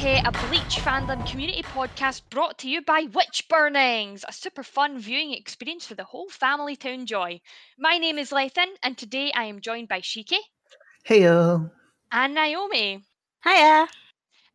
to a Bleach fandom community podcast brought to you by Witch Burnings, a super fun viewing experience for the whole family to enjoy. My name is Lethan, and today I am joined by Shiki Heyo. and Naomi. Hiya.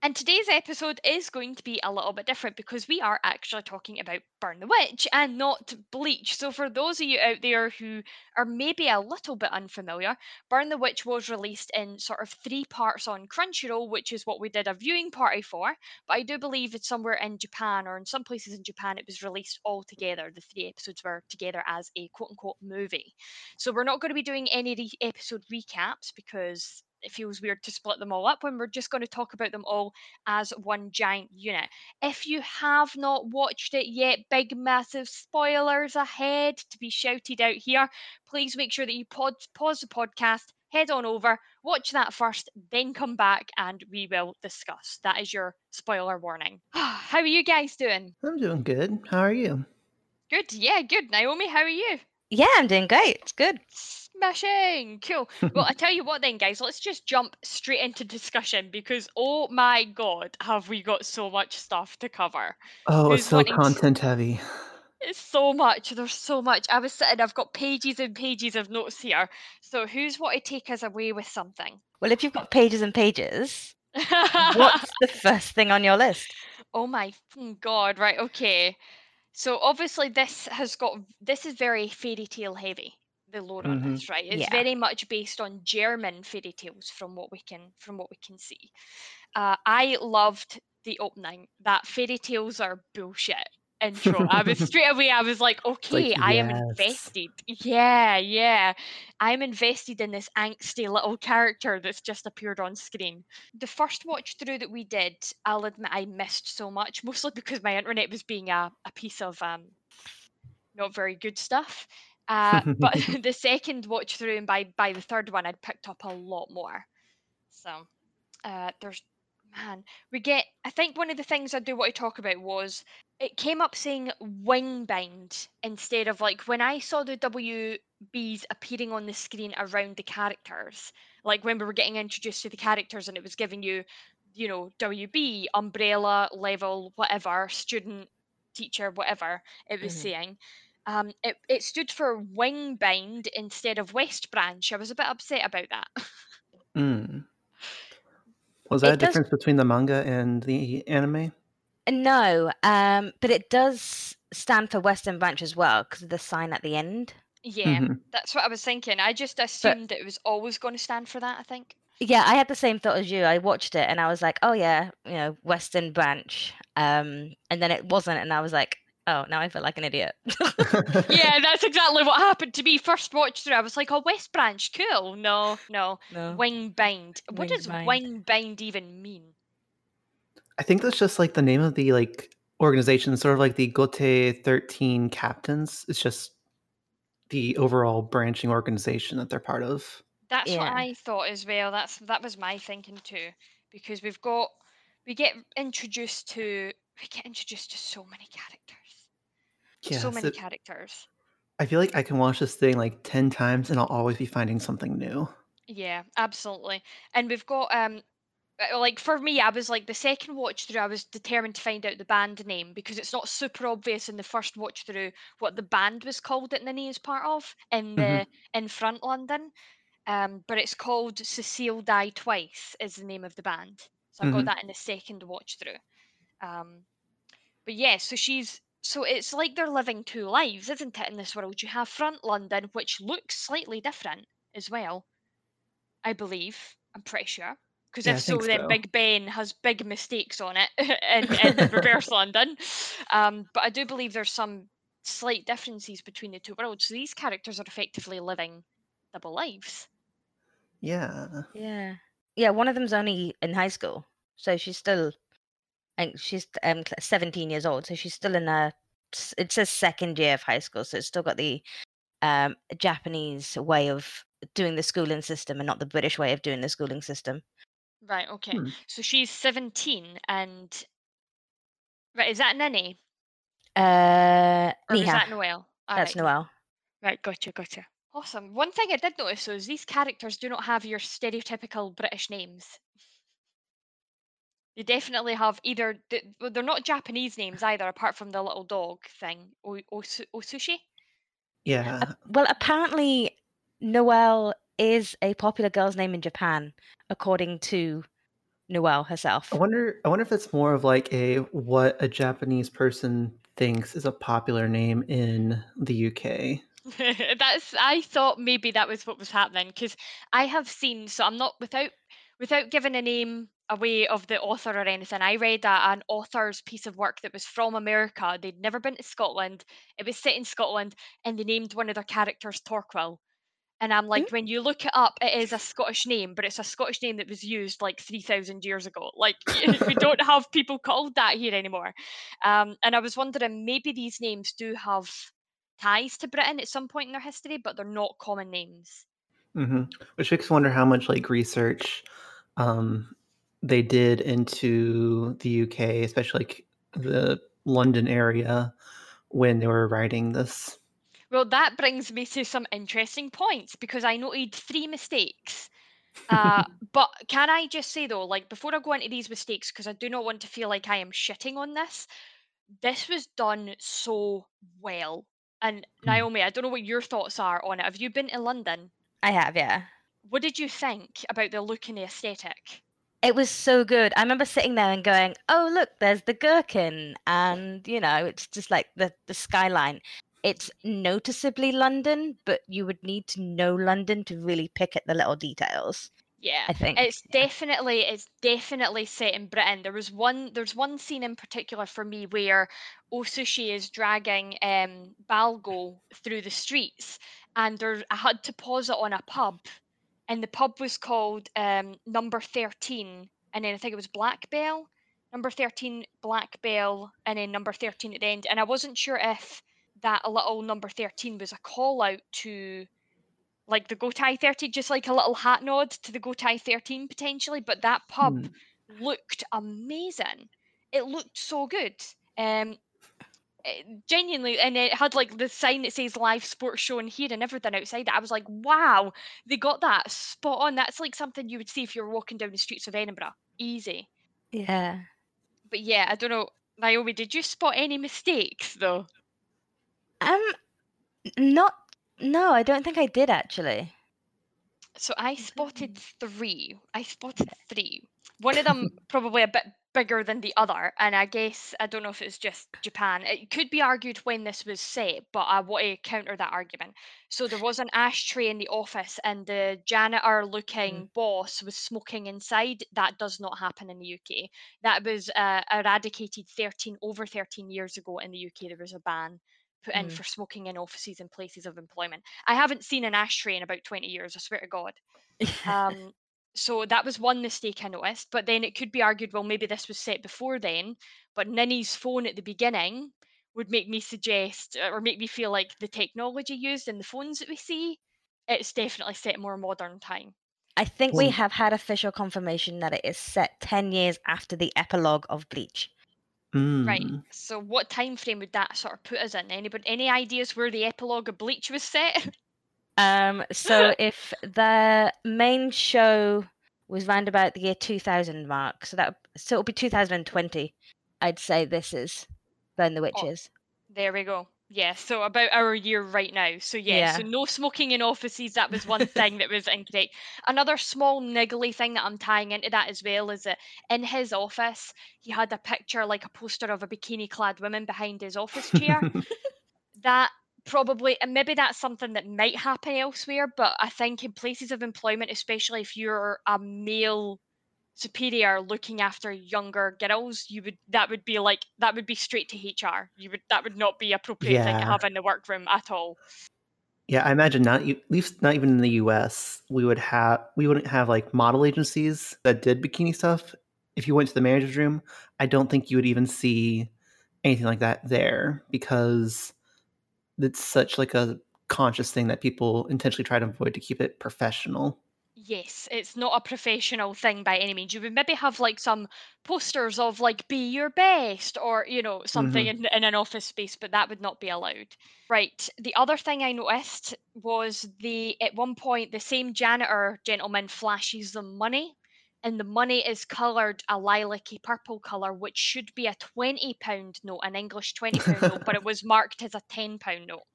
And today's episode is going to be a little bit different because we are actually talking about Burn the Witch and not Bleach. So, for those of you out there who are maybe a little bit unfamiliar, Burn the Witch was released in sort of three parts on Crunchyroll, which is what we did a viewing party for. But I do believe it's somewhere in Japan or in some places in Japan, it was released all together. The three episodes were together as a quote unquote movie. So, we're not going to be doing any re- episode recaps because it feels weird to split them all up when we're just going to talk about them all as one giant unit. If you have not watched it yet, big massive spoilers ahead to be shouted out here. Please make sure that you pod- pause the podcast, head on over, watch that first, then come back and we will discuss. That is your spoiler warning. how are you guys doing? I'm doing good. How are you? Good, yeah, good. Naomi, how are you? Yeah, I'm doing great. It's good. Smashing! Cool. Well, I tell you what, then, guys, let's just jump straight into discussion because, oh my god, have we got so much stuff to cover? Oh, Who's it's so wanting to- content heavy. It's so much. There's so much. I was sitting, I've got pages and pages of notes here. So, who's want to take us away with something? Well, if you've got pages and pages, what's the first thing on your list? Oh my god! Right, okay. So obviously this has got this is very fairy tale heavy. The lore on Mhm. this, right? It's Yeah. very much based on German fairy tales from what we can from what we can see. Uh, I loved the opening. That fairy tales are bullshit intro. I was straight away. I was like, okay, I am invested. Yeah, yeah. I'm invested in this angsty little character that's just appeared on screen. The first watch through that we did, I'll admit I missed so much, mostly because my internet was being a, a piece of um, not very good stuff. Uh, but the second watch through, and by by the third one, I'd picked up a lot more. So uh, there's man, we get. I think one of the things I do want to talk about was it came up saying wingbind instead of like when I saw the WBs appearing on the screen around the characters, like when we were getting introduced to the characters and it was giving you, you know, WB, umbrella, level, whatever, student, teacher, whatever it was Mhm. saying. Um, it, it stood for Wing Bind instead of West Branch. I was a bit upset about that. Mm. Was It that a does- difference between the manga and the anime? No, um, but it does stand for Western Branch as well because of the sign at the end. yeah, Mhm. that's what I was thinking. I just assumed it was always going to stand for that, I think. Yeah, I had the same thought as you. I watched it and I was like, oh yeah, you know, Western Branch. Um, and then it wasn't, and I was like, oh, now I feel like an idiot. yeah, that's exactly what happened to me. First watch through, I was like, "Oh, West Branch, cool." No, no, no. wing bind. What does Wingbind. wing bind even mean? I think that's just like the name of the like organization, sort of like the Gotei 13 captains. It's just the overall branching organization that they're part of. That's what I thought as well. That's that was my thinking too, because we've got we get introduced to we get introduced to so many characters, Yeah, so many so characters. I feel like I can watch this thing like 10 times and I'll always be finding something new. Yeah, absolutely. And we've got um uh, like for me, I was like the second watch through, I was determined to find out the band name because it's not super obvious in the first watch through what the band was called that Ninny is part of in the Mhm. in front London. Um, but it's called Cecile Die Twice is the name of the band. So I got Mhm. that in the second watch through. Um, but yeah, so she's so it's like they're living two lives, isn't it? In this world, you have front London, which looks slightly different as well. I believe. I'm pretty sure. Because Yeah, if so, think then. Big Ben has big mistakes on it in, in reverse London. Um, but I do believe there's some slight differences between the two worlds. So these characters are effectively living double lives. Yeah. Yeah. Yeah, one of them's only in high school. So she's still and she's um 17 years old, so she's still in a s- it says second year of high school, so it's still got the um Japanese way of doing the schooling system and not the British way of doing the schooling system. Right, okay. Hmm. So she's 17 and. Right, is that Ninny? Uh Or is that Noel? that's Alright, Noel. Right, gotcha, gotcha. Awesome. One thing I did notice though is these characters do not have your stereotypical British names. They definitely have either th- well, they're not Japanese names either, apart from the little dog thing, o- osu- Osushi. Yeah. Well, apparently, Noel is a popular girl's name in Japan, according to Noel herself. I wonder I wonder if it's more of like a what a Japanese person thinks is a popular name in the UK. That's I thought maybe that was what was happening because I have seen so I'm not without without giving a name away of the author or anything. I read a, an author's piece of work that was from America. They'd never been to Scotland. It was set in Scotland, and they named one of their characters Torquil. And I'm like, when you look it up, it is a Scottish name, but it's a Scottish name that was used like 3,000 years ago. Like, we don't have people called that here anymore. Um, and I was wondering, maybe these names do have ties to Britain at some point in their history, but they're not common names. hmm Which makes me wonder how much like research um, they did into the UK, especially like the London area when they were writing this. Well, that brings me to some interesting points because I noted three mistakes. Uh, but can I just say though, like before I go into these mistakes, because I do not want to feel like I am shitting on this, this was done so well. And Hmm. Naomi, I don't know what your thoughts are on it. Have you been to London? I have, yeah. What did you think about the look and the aesthetic? It was so good. I remember sitting there and going, "Oh, look, there's the gherkin," and you know, it's just like the the skyline. It's noticeably London, but you would need to know London to really pick at the little details. Yeah, I think. it's yeah. definitely it's definitely set in Britain. There was one there's one scene in particular for me where Osushi is dragging um Balgo through the streets and there I had to pause it on a pub and the pub was called um number 13 and then I think it was Black Bell. Number 13 Black Bell and then number 13 at the end. And I wasn't sure if that a little number 13 was a call out to like the Gotei 13, just like a little hat nod to the Gotei 13 potentially. But that pub Hmm. looked amazing. It looked so good. Um, genuinely, and it had like the sign that says live sports show in here and everything outside it. I was like, wow, they got that spot on. That's like something you would see if you were walking down the streets of Edinburgh. Easy. Yeah. But yeah, I don't know. Naomi, did you spot any mistakes though? Um, not. No, I don't think I did actually. So I spotted three. I spotted three. One of them probably a bit bigger than the other, and I guess I don't know if it's just Japan. It could be argued when this was set, but I want to counter that argument. So there was an ashtray in the office, and the janitor-looking boss was smoking inside. That does not happen in the UK. That was uh, eradicated 13 over 13 years ago in the UK. There was a ban put in Mm. for smoking in offices and places of employment. I haven't seen an ashtray in about 20 years, I swear to God. Um, so that was one mistake I noticed. But then it could be argued, well, maybe this was set before then. But Ninny's phone at the beginning would make me suggest uh, or make me feel like the technology used in the phones that we see, it's definitely set more modern time. I think we have had official confirmation that it is set ten years after the epilogue of Bleach. Right. Mm. So what time frame would that sort of put us in? Anybody any ideas where the epilogue of Bleach was set? Um, so if the main show was round about the year 2000 mark, so that so it'll be 2020. I'd say this is Burn the Witches. There we go. Yeah, so about our year right now. So yeah, so no smoking in offices. That was one thing that was incorrect. Another small niggly thing that I'm tying into that as well is that in his office he had a picture like a poster of a bikini clad woman behind his office chair. that probably and maybe that's something that might happen elsewhere, but I think in places of employment, especially if you're a male superior looking after younger girls, you would that would be like that would be straight to HR. You would that would not be appropriate thing to have in the workroom at all. Yeah, I imagine not at least not even in the US, we would have we wouldn't have like model agencies that did bikini stuff. If you went to the manager's room, I don't think you would even see anything like that there because it's such like a conscious thing that people intentionally try to avoid to keep it professional. Yes, it's not a professional thing by any means. You would maybe have like some posters of like be your best or you know something mm-hmm. in, in an office space, but that would not be allowed. Right. The other thing I noticed was the at one point the same janitor gentleman flashes them money and the money is coloured a lilac-y purple colour, which should be a twenty pound note, an English twenty pound note, but it was marked as a ten pound note.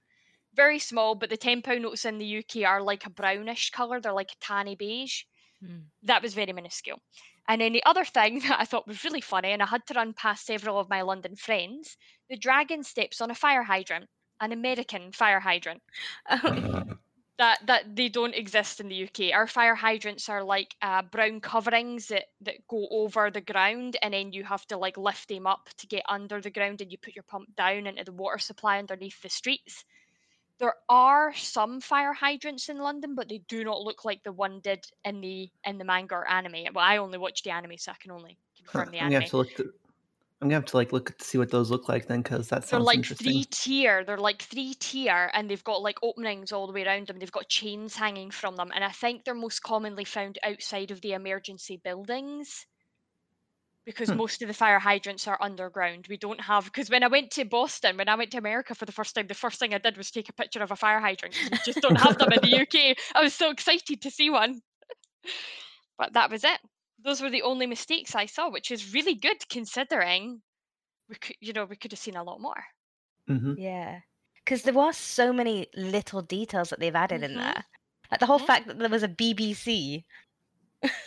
Very small, but the ten pound notes in the UK are like a brownish colour. They're like a tanny beige. Mm. That was very minuscule. And then the other thing that I thought was really funny, and I had to run past several of my London friends, the dragon steps on a fire hydrant, an American fire hydrant that that they don't exist in the UK. Our fire hydrants are like uh, brown coverings that that go over the ground, and then you have to like lift them up to get under the ground, and you put your pump down into the water supply underneath the streets. There are some fire hydrants in London, but they do not look like the one did in the in the manga or anime. Well, I only watched the anime, so I can only confirm the I'm anime. to look. To, I'm gonna have to like look to see what those look like then, because that They're like three tier. They're like three tier, and they've got like openings all the way around them. They've got chains hanging from them, and I think they're most commonly found outside of the emergency buildings because Hmm. most of the fire hydrants are underground. We don't have because when I went to Boston, when I went to America for the first time, the first thing I did was take a picture of a fire hydrant. We just don't have them in the UK. I was so excited to see one, but that was it. Those were the only mistakes I saw, which is really good considering we could, you know, we could have seen a lot more. hmm Yeah. Because there was so many little details that they've added in Mhm. there. Like the whole Mhm. fact that there was a BBC.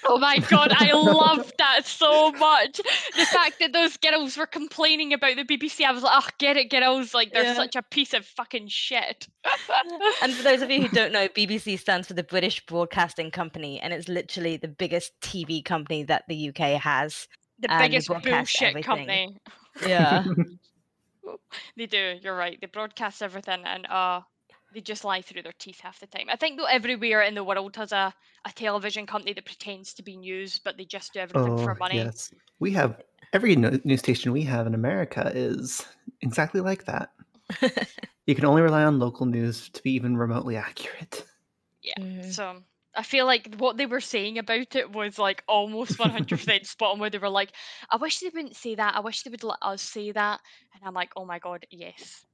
Oh my god, I love that so much. The fact that those girls were complaining about the BBC, I was like, oh, get it, girls. Like, they're Yeah. such a piece of fucking shit. And for those of you who don't know, BBC stands for the British Broadcasting Company, and it's literally the biggest TV company that the UK has. the biggest bullshit everything. company. Yeah. They do, you're right. They broadcast everything and uh they just lie through their teeth half the time. I think though everywhere in the world has a, a television company that pretends to be news, but they just do everything oh for money. yes, we have every no- news station we have in America is exactly like that. You can only rely on local news to be even remotely accurate. Yeah. Mhm. So I feel like what they were saying about it was like almost 100% spot on where they were like, I wish they wouldn't say that. I wish they would let us say that. And I'm like, oh my God, yes.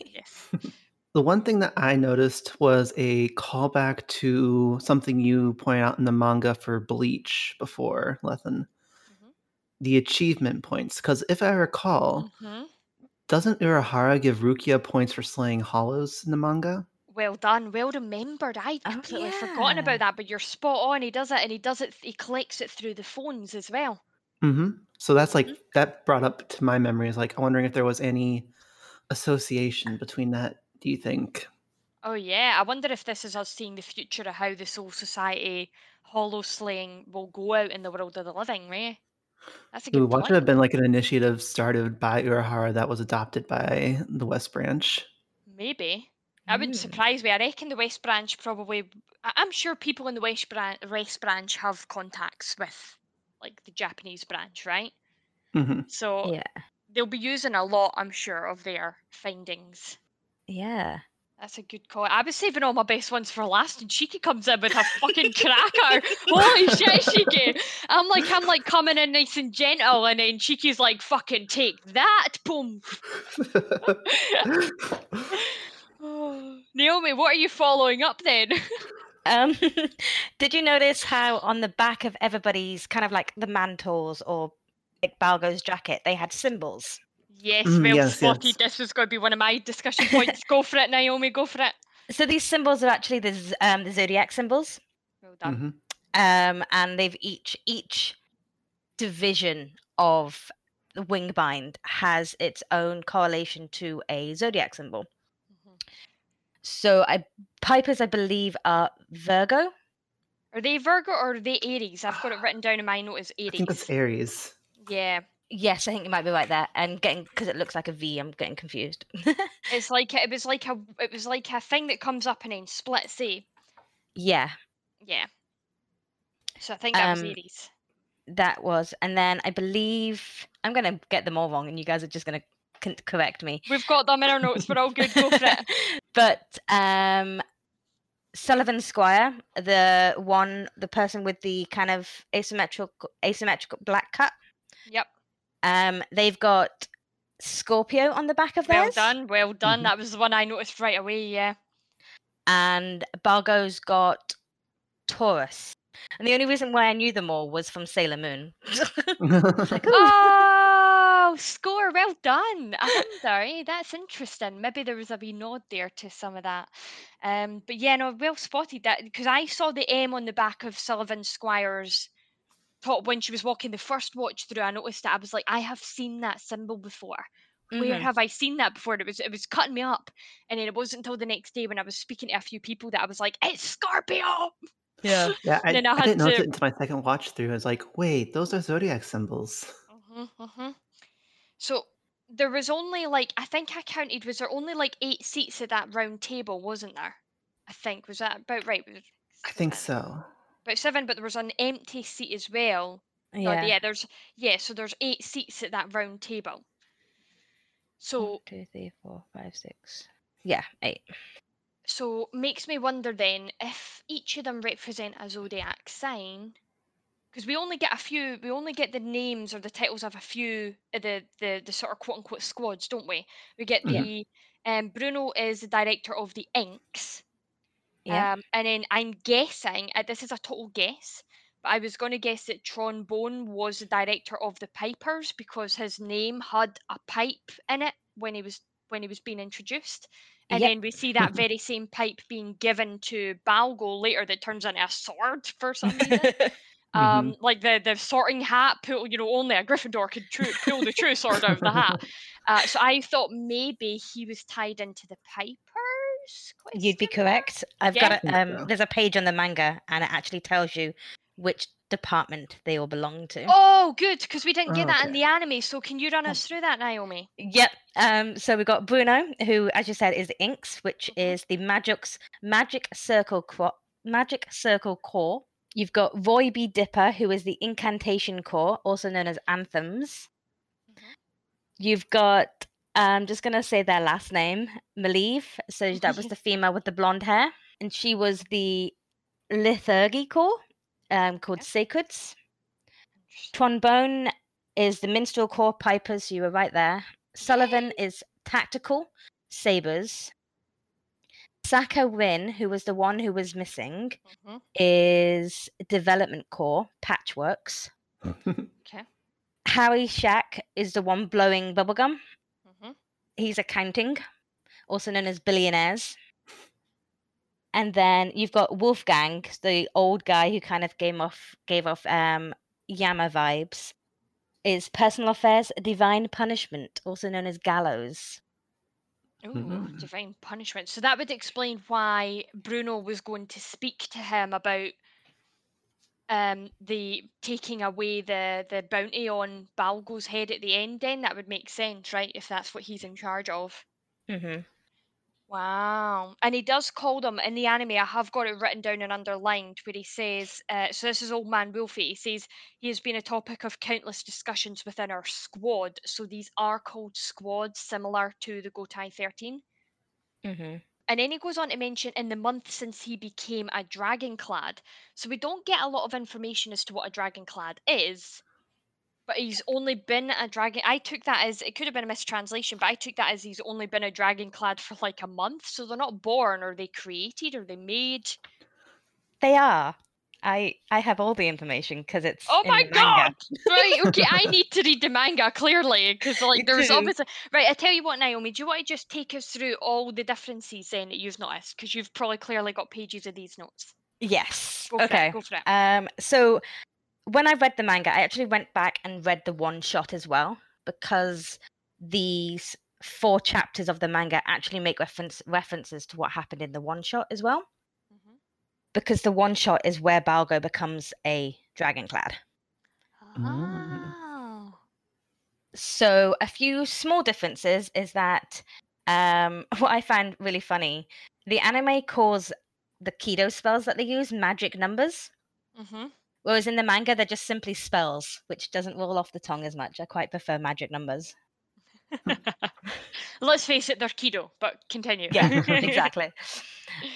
Yes. The one thing that I noticed was a callback to something you pointed out in the manga for Bleach before, Lethan. Mhm. The achievement points. Because if I recall, Mhm. doesn't Urahara give Rukia points for slaying hollows in the manga? Well done. Well remembered. I'd Oh, completely forgotten about that, but you're spot on. He does it and he does it, he collects it through the phones as well. hmm So that's like Mhm. that brought up to my memory is like I'm wondering if there was any association between that. Do you think? Oh, yeah. I wonder if this is us seeing the future of how the Soul Society hollow slaying will go out in the world of the living, right? That's a good Ooh, watch it point. have been like an initiative started by Urahara that was adopted by the West Branch. Maybe. I wouldn't Mm. surprise me. I reckon the West Branch probably. I- I'm sure people in the West Branch, West Branch have contacts with, like the Japanese branch, right? hmm So Yeah. they'll be using a lot, I'm sure, of their findings. Yeah. That's a good call. I was saving all my best ones for last, and Shiki comes in with a fucking cracker. Holy shit, Shiki! I'm like, I'm like coming in nice and gentle, and then Shiki's like, "Fucking take that, boom." Naomi, what are you following up then? Um, did you notice how on the back of everybody's kind of like the mantles or like Balgo's jacket, they had symbols? Yes, Mm, well yes, spotted. yes. This was going to be one of my discussion points. go for it, Naomi. Go for it. So these symbols are actually the z- um, the zodiac symbols, Well done. Mhm. um, and they've each each division of the wingbind has its own correlation to a zodiac symbol. Mhm. So I Pipers, I believe, are Virgo. Are they Virgo or are they Aries? I've got it written down in my note as I think that's Aries. yeah, Yes, I think you might be right there. And getting because it looks like a V, I'm getting confused. it's like it was like a it was like a thing that comes up and then splits. Eh? yeah, Yeah. So I think that was Um, Aries. that was. And then I believe I'm gonna get them all wrong, and you guys are just gonna correct me. We've got them in our notes. We're all good. Go for it. but um Sullivan Squire, the one, the person with the kind of asymmetrical, asymmetrical black cut, Yep. Um, they've got Scorpio on the back of theirs. Well done. Well done. Mhm. That was the one I noticed right away. Yeah. and Balgo's got Taurus. And the only reason why I knew them all was from Sailor Moon. like, oh, score, well done. I'm sorry. that's interesting. Maybe there was a wee nod there to some of that. Um, but yeah, no, well spotted that because I saw the M on the back of Sullivan Squire's top when she was walking the first watch through. I noticed that I was like, I have seen that symbol before. Where Mhm. have I seen that before? And it was it was cutting me up, and then it wasn't until the next day when I was speaking to a few people that I was like, "It's Scorpio." Yeah. yeah, I, Then I I had didn't notice to- it until my second watch through. I was like, wait, those are zodiac symbols. hmm hmm So there was only like I think I counted. Was there only like eight seats at that round table? Wasn't there? I think was that about right? Was- I think that- so. About seven, but there was an empty seat as well. Yeah. yeah, there's yeah. So there's eight seats at that round table. So One, two, three, four, five, six. Yeah, eight. So makes me wonder then if each of them represent a zodiac sign, because we only get a few, we only get the names or the titles of a few of the the, the sort of quote unquote squads, don't we? We get Yeah. the um, Bruno is the director of the Inks, Yeah. um, and then I'm guessing uh, this is a total guess, but I was going to guess that Tron Trombone was the director of the Pipers because his name had a pipe in it when he was when he was being introduced. And Yep. then we see that very same pipe being given to Balgo later that turns into a sword for some reason. Um, like the the sorting hat, pull, you know, only a Gryffindor could true, pull the true sword out of the hat. Uh, so I thought maybe he was tied into the Pipers. You'd be correct. I've Yeah. got I it. think Um, there's a page on the manga, and it actually tells you which department they all belong to. Oh, good, because we didn't get Oh, that in the anime. So can you run us through that, Naomi? Yep. Um, so we've got Bruno, who, as you said, is the Inks, which Mhm. is the Magic's Magic Circle Cro- Magic Circle Core. You've got Roy B. Dipper, who is the Incantation Core, also known as Anthems. Mhm. You've got, I'm just gonna say their last name, Maliv. So that was the female with the blonde hair, and she was the Liturgy Core, um, called Sacreds. Trombone is the minstrel core pipers, so you were right there. Sullivan is tactical sabers. Saka Rin, who was the one who was missing, Mhm. is development core patchworks. Okay. Harry Shack is the one blowing bubblegum. He's accounting, also known as billionaires. And then you've got Wolfgang, the old guy who kind of gave off gave off um Yama vibes. Is personal affairs divine punishment, also known as gallows. Ooh, Mm. divine punishment. So that would explain why Bruno was going to speak to him about um the taking away the the bounty on Balgo's head at the end then that would make sense, right? If that's what he's in charge of. Mm-hmm. Wow. And he does call them in the anime. I have got it written down and underlined where he says, uh, so this is Old Man Wolfie. He says he has been a topic of countless discussions within our squad. So these are called squads, similar to the Gotei 13. Mm-hmm. And then he goes on to mention in the month since he became a dragonclad. So we don't get a lot of information as to what a dragonclad is. But he's only been a dragon. I took that as it could have been a mistranslation, but I took that as he's only been a dragonclad for like a month. So they're not born, or they created, or they made. They are. I I have all the information because it's. Oh my god! Right, okay, I need to read the manga clearly because like there's obviously right. I tell you what, Naomi, do you want to just take us through all the differences then that you've noticed? Because you've probably clearly got pages of these notes. Yes. Okay. it. Go for it. Um, so when I read the manga, I actually went back and read the one shot as well because these four chapters of the manga actually make reference references to what happened in the one shot as well. Because the one shot is where Balgo becomes a dragonclad. Mm. Oh. So a few small differences is that um, what I find really funny, the anime calls the Kido spells that they use magic numbers. Mm-hmm. Whereas in the manga, they're just simply spells, which doesn't roll off the tongue as much. I quite prefer magic numbers. Let's face it, they're Kido, but continue. Yeah, exactly.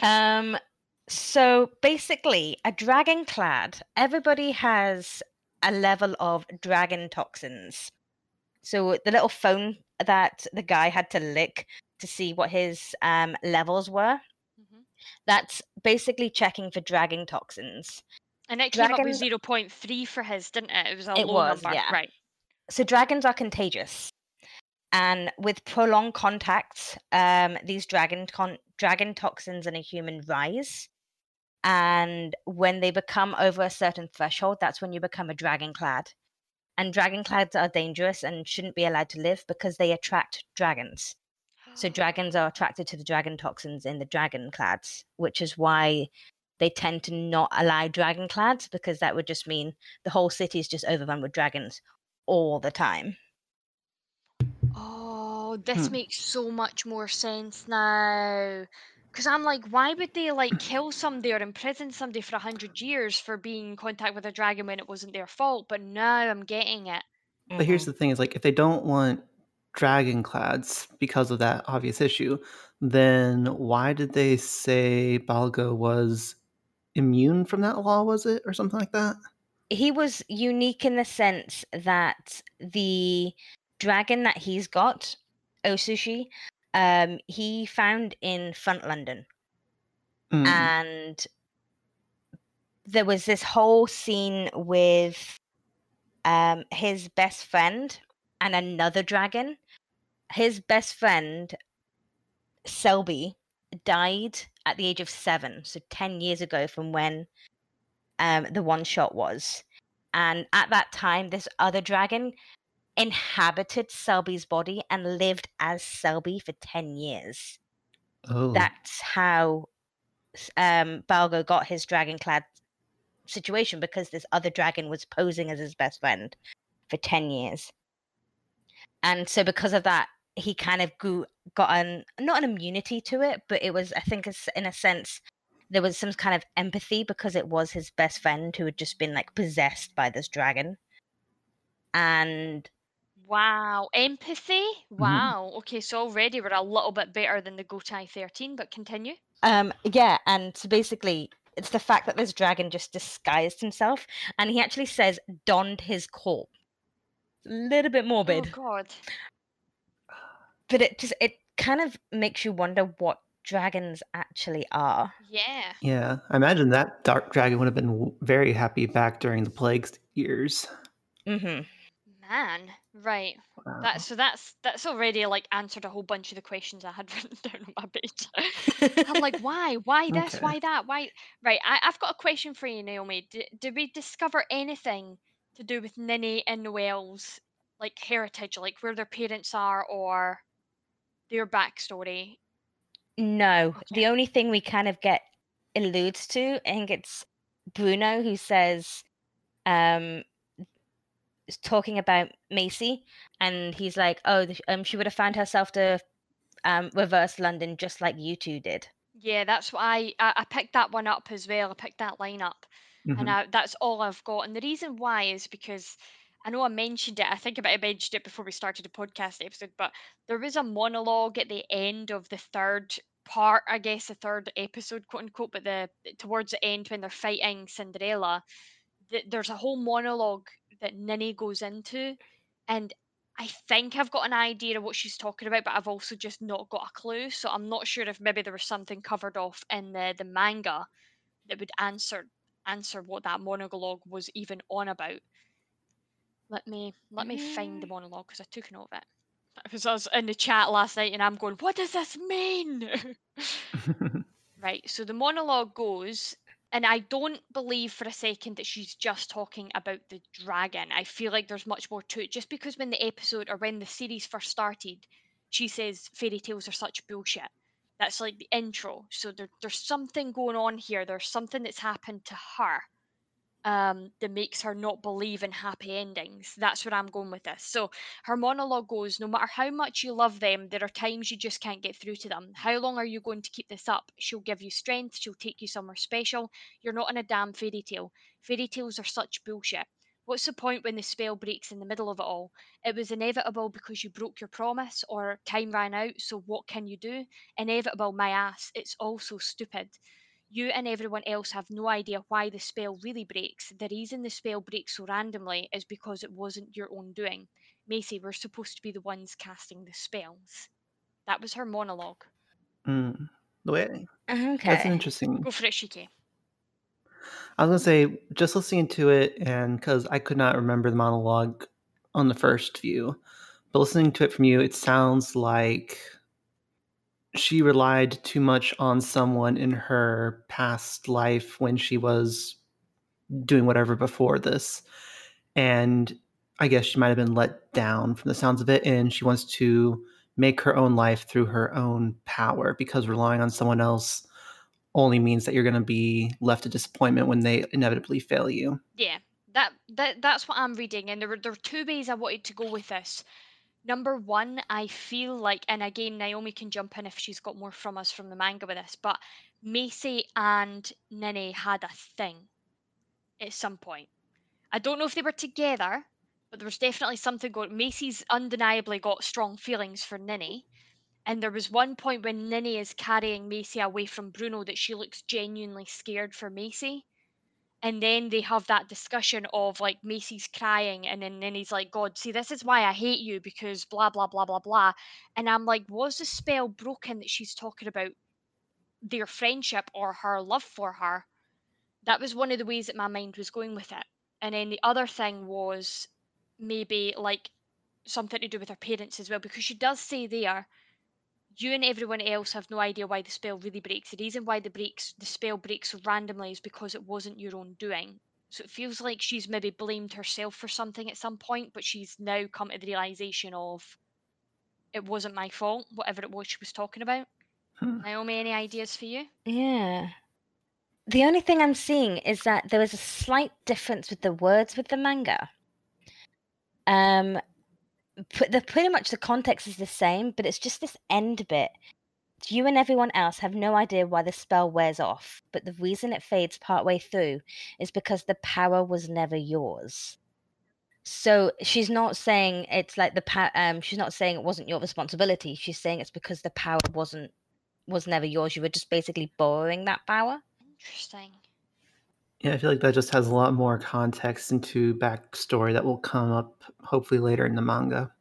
Um, so basically, a dragon clad, everybody has a level of dragon toxins. So the little phone that the guy had to lick to see what his um, levels were, Mhm. that's basically checking for dragon toxins. And it came up with zero point three for his, didn't it? It was a It low was, number, yeah. right? so dragons are contagious and with prolonged contact um, these dragon con- dragon toxins in a human rise and when they become over a certain threshold that's when you become a dragon clad and dragon clads are dangerous and shouldn't be allowed to live because they attract dragons so dragons are attracted to the dragon toxins in the dragon clads which is why they tend to not allow dragon clads because that would just mean the whole city is just overrun with dragons all the time Oh, this Hmm. makes so much more sense now. Because I'm like, why would they like kill somebody or imprison somebody for a hundred years for being in contact with a dragon when it wasn't their fault? But now I'm getting it. But here's Mhm. the thing: is like if they don't want dragon clads because of that obvious issue, then why did they say Balgo was immune from that law? Was it or something like that? he was unique in the sense that the dragon that he's got, Osushi, um, he found in front London. Mm. and there was this whole scene with um his best friend and another dragon his best friend selby died at the age of seven so 10 years ago from when um the one shot was and at that time this other dragon inhabited selby's body and lived as selby for 10 years oh, that's how um Balgo got his dragon clad situation because this other dragon was posing as his best friend for 10 years. And so because of that, he kind of grew got an not an immunity to it, but it was I think in a sense there was some kind of empathy because it was his best friend who had just been like possessed by this dragon. And Wow, empathy. Wow. Okay, so already we're a little bit better than the Gotei 13, but continue. Um, yeah, and so basically, it's the fact that this dragon just disguised himself, and he actually says donned his corpse. A little bit morbid, Oh God. but it just it kind of makes you wonder what dragons actually are. Yeah. yeah. I imagine that dark dragon would have been very happy back during the plague years. Mm-hmm. Man. Right. Wow. That so that's that's already like answered a whole bunch of the questions I had written down on my page. I'm like, why? Why this? Okay. Why that? Why? Right. I, I've got a question for you, Naomi. Did, did we discover anything to do with Ninny and Noel's like heritage, like where their parents are or their backstory? No, Okay. the only thing we kind of get alludes to, I think it's Bruno who says, um, is talking about Macy, and he's like, "Oh, th- um, she would have found herself to um reverse London just like you two did." Yeah, that's why I, I I picked that one up as well. I picked that line up. Mhm. and I, that's all I've got. And the reason why is because I know I mentioned it. I think about I might have mentioned it before we started the podcast episode, but there was a monologue at the end of the third part, I guess, the third episode, quote unquote. But the towards the end when they're fighting Cinderella, th- there's a whole monologue that Ninny goes into, and I think I've got an idea of what she's talking about, but I've also just not got a clue. So I'm not sure if maybe there was something covered off in the the manga that would answer answer what that monologue was even on about. Let me let me find the mm. monologue because I took note of it. Because I was in the chat last night and I'm going, what does this mean? right. So the monologue goes, and I don't believe for a second that she's just talking about the dragon. I feel like there's much more to it. Just because when the episode or when the series first started, she says fairy tales are such bullshit. That's like the intro. So there, there's something going on here. There's something that's happened to her um, that makes her not believe in happy endings. That's where I'm going with this. So her monologue goes No matter how much you love them, there are times you just can't get through to them. How long are you going to keep this up? She'll give you strength, she'll take you somewhere special. You're not in a damn fairy tale. Fairy tales are such bullshit. What's the point when the spell breaks in the middle of it all? It was inevitable because you broke your promise or time ran out, so what can you do? Inevitable, my ass. It's all so stupid. You and everyone else have no idea why the spell really breaks. The reason the spell breaks so randomly is because it wasn't your own doing. Macy, we're supposed to be the ones casting the spells. That was her monologue. Mm. The way Okay. that's interesting. Go for it, Shiki. I was gonna say just listening to it, and because I could not remember the monologue on the first view, but listening to it from you, it sounds like she relied too much on someone in her past life when she was doing whatever before this. And I guess she might have been let down from the sounds of it, and she wants to make her own life through her own power because relying on someone else only means that you're going to be left a disappointment when they inevitably fail you. Yeah, that, that that's what I'm reading, and there there were two ways I wanted to go with this. Number one, I feel like, and again, Naomi can jump in if she's got more from us from the manga with this, but Macy and Ninny had a thing at some point. I don't know if they were together, but there was definitely something going. Macy's undeniably got strong feelings for Ninny. And there was one point when Ninny is carrying Macy away from Bruno that she looks genuinely scared for Macy. And then they have that discussion of like Macy's crying, and then Ninny's like, God, see, this is why I hate you because blah, blah, blah, blah, blah. And I'm like, was the spell broken that she's talking about their friendship or her love for her? That was one of the ways that my mind was going with it. And then the other thing was maybe like something to do with her parents as well, because she does say there, you and everyone else have no idea why the spell really breaks. The reason why the breaks the spell breaks so randomly is because it wasn't your own doing. So it feels like she's maybe blamed herself for something at some point, but she's now come to the realization of it wasn't my fault, whatever it was she was talking about. Hmm. Naomi, any ideas for you? Yeah. The only thing I'm seeing is that there is a slight difference with the words with the manga. Um, put the pretty much the context is the same, but it's just this end bit. You and everyone else have no idea why the spell wears off, but the reason it fades partway through is because the power was never yours. So she's not saying it's like the. Um, she's not saying it wasn't your responsibility. She's saying it's because the power wasn't was never yours. You were just basically borrowing that power. Interesting. Yeah, I feel like that just has a lot more context into backstory that will come up hopefully later in the manga.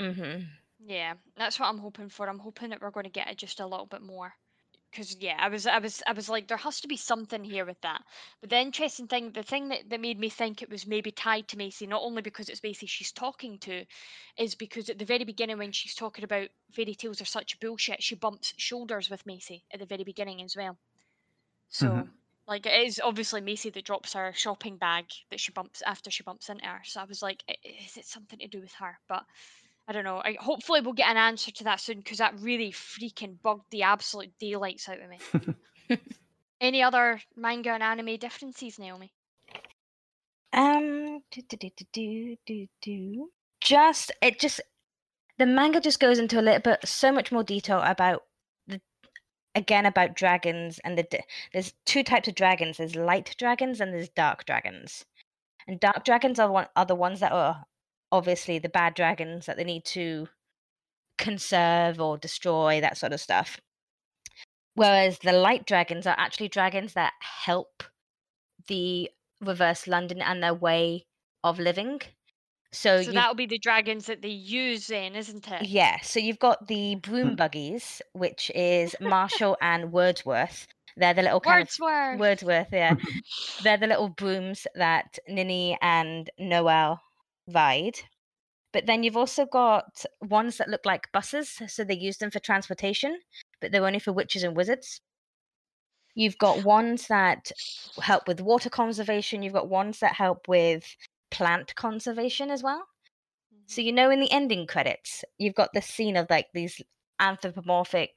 Mm-hmm. Yeah, that's what I'm hoping for. I'm hoping that we're going to get it just a little bit more. Because yeah, I was, I was, I was like, there has to be something here with that. But the interesting thing, the thing that, that made me think it was maybe tied to Macy, not only because it's Macy she's talking to, is because at the very beginning when she's talking about fairy tales are such bullshit, she bumps shoulders with Macy at the very beginning as well. So Mhm. Like it is obviously Macy that drops her shopping bag that she bumps after she bumps into her. So I was like, is it something to do with her? But I don't know. I, hopefully we'll get an answer to that soon because that really freaking bugged the absolute daylights out of me. Any other manga and anime differences, Naomi? Um, do, do, do, do, do, do, just it just the manga just goes into a little bit so much more detail about again about dragons and the there's two types of dragons. There's light dragons and there's dark dragons. And dark dragons are one are the ones that are obviously the bad dragons that they need to conserve or destroy that sort of stuff. Whereas the light dragons are actually dragons that help the reverse London and their way of living. So, So that'll be the dragons that they use then, isn't it? yeah, so you've got the broom Hmm. buggies, which is Marshall and Wordsworth. They're the little kind Wordsworth. of Wordsworth, yeah. They're the little brooms that Ninny and Noel ride. But then you've also got ones that look like buses, so they use them for transportation, but they're only for witches and wizards. You've got ones that help with water conservation, you've got ones that help with plant conservation as well. So mm-hmm. you know in the ending credits, you've got the scene of like these anthropomorphic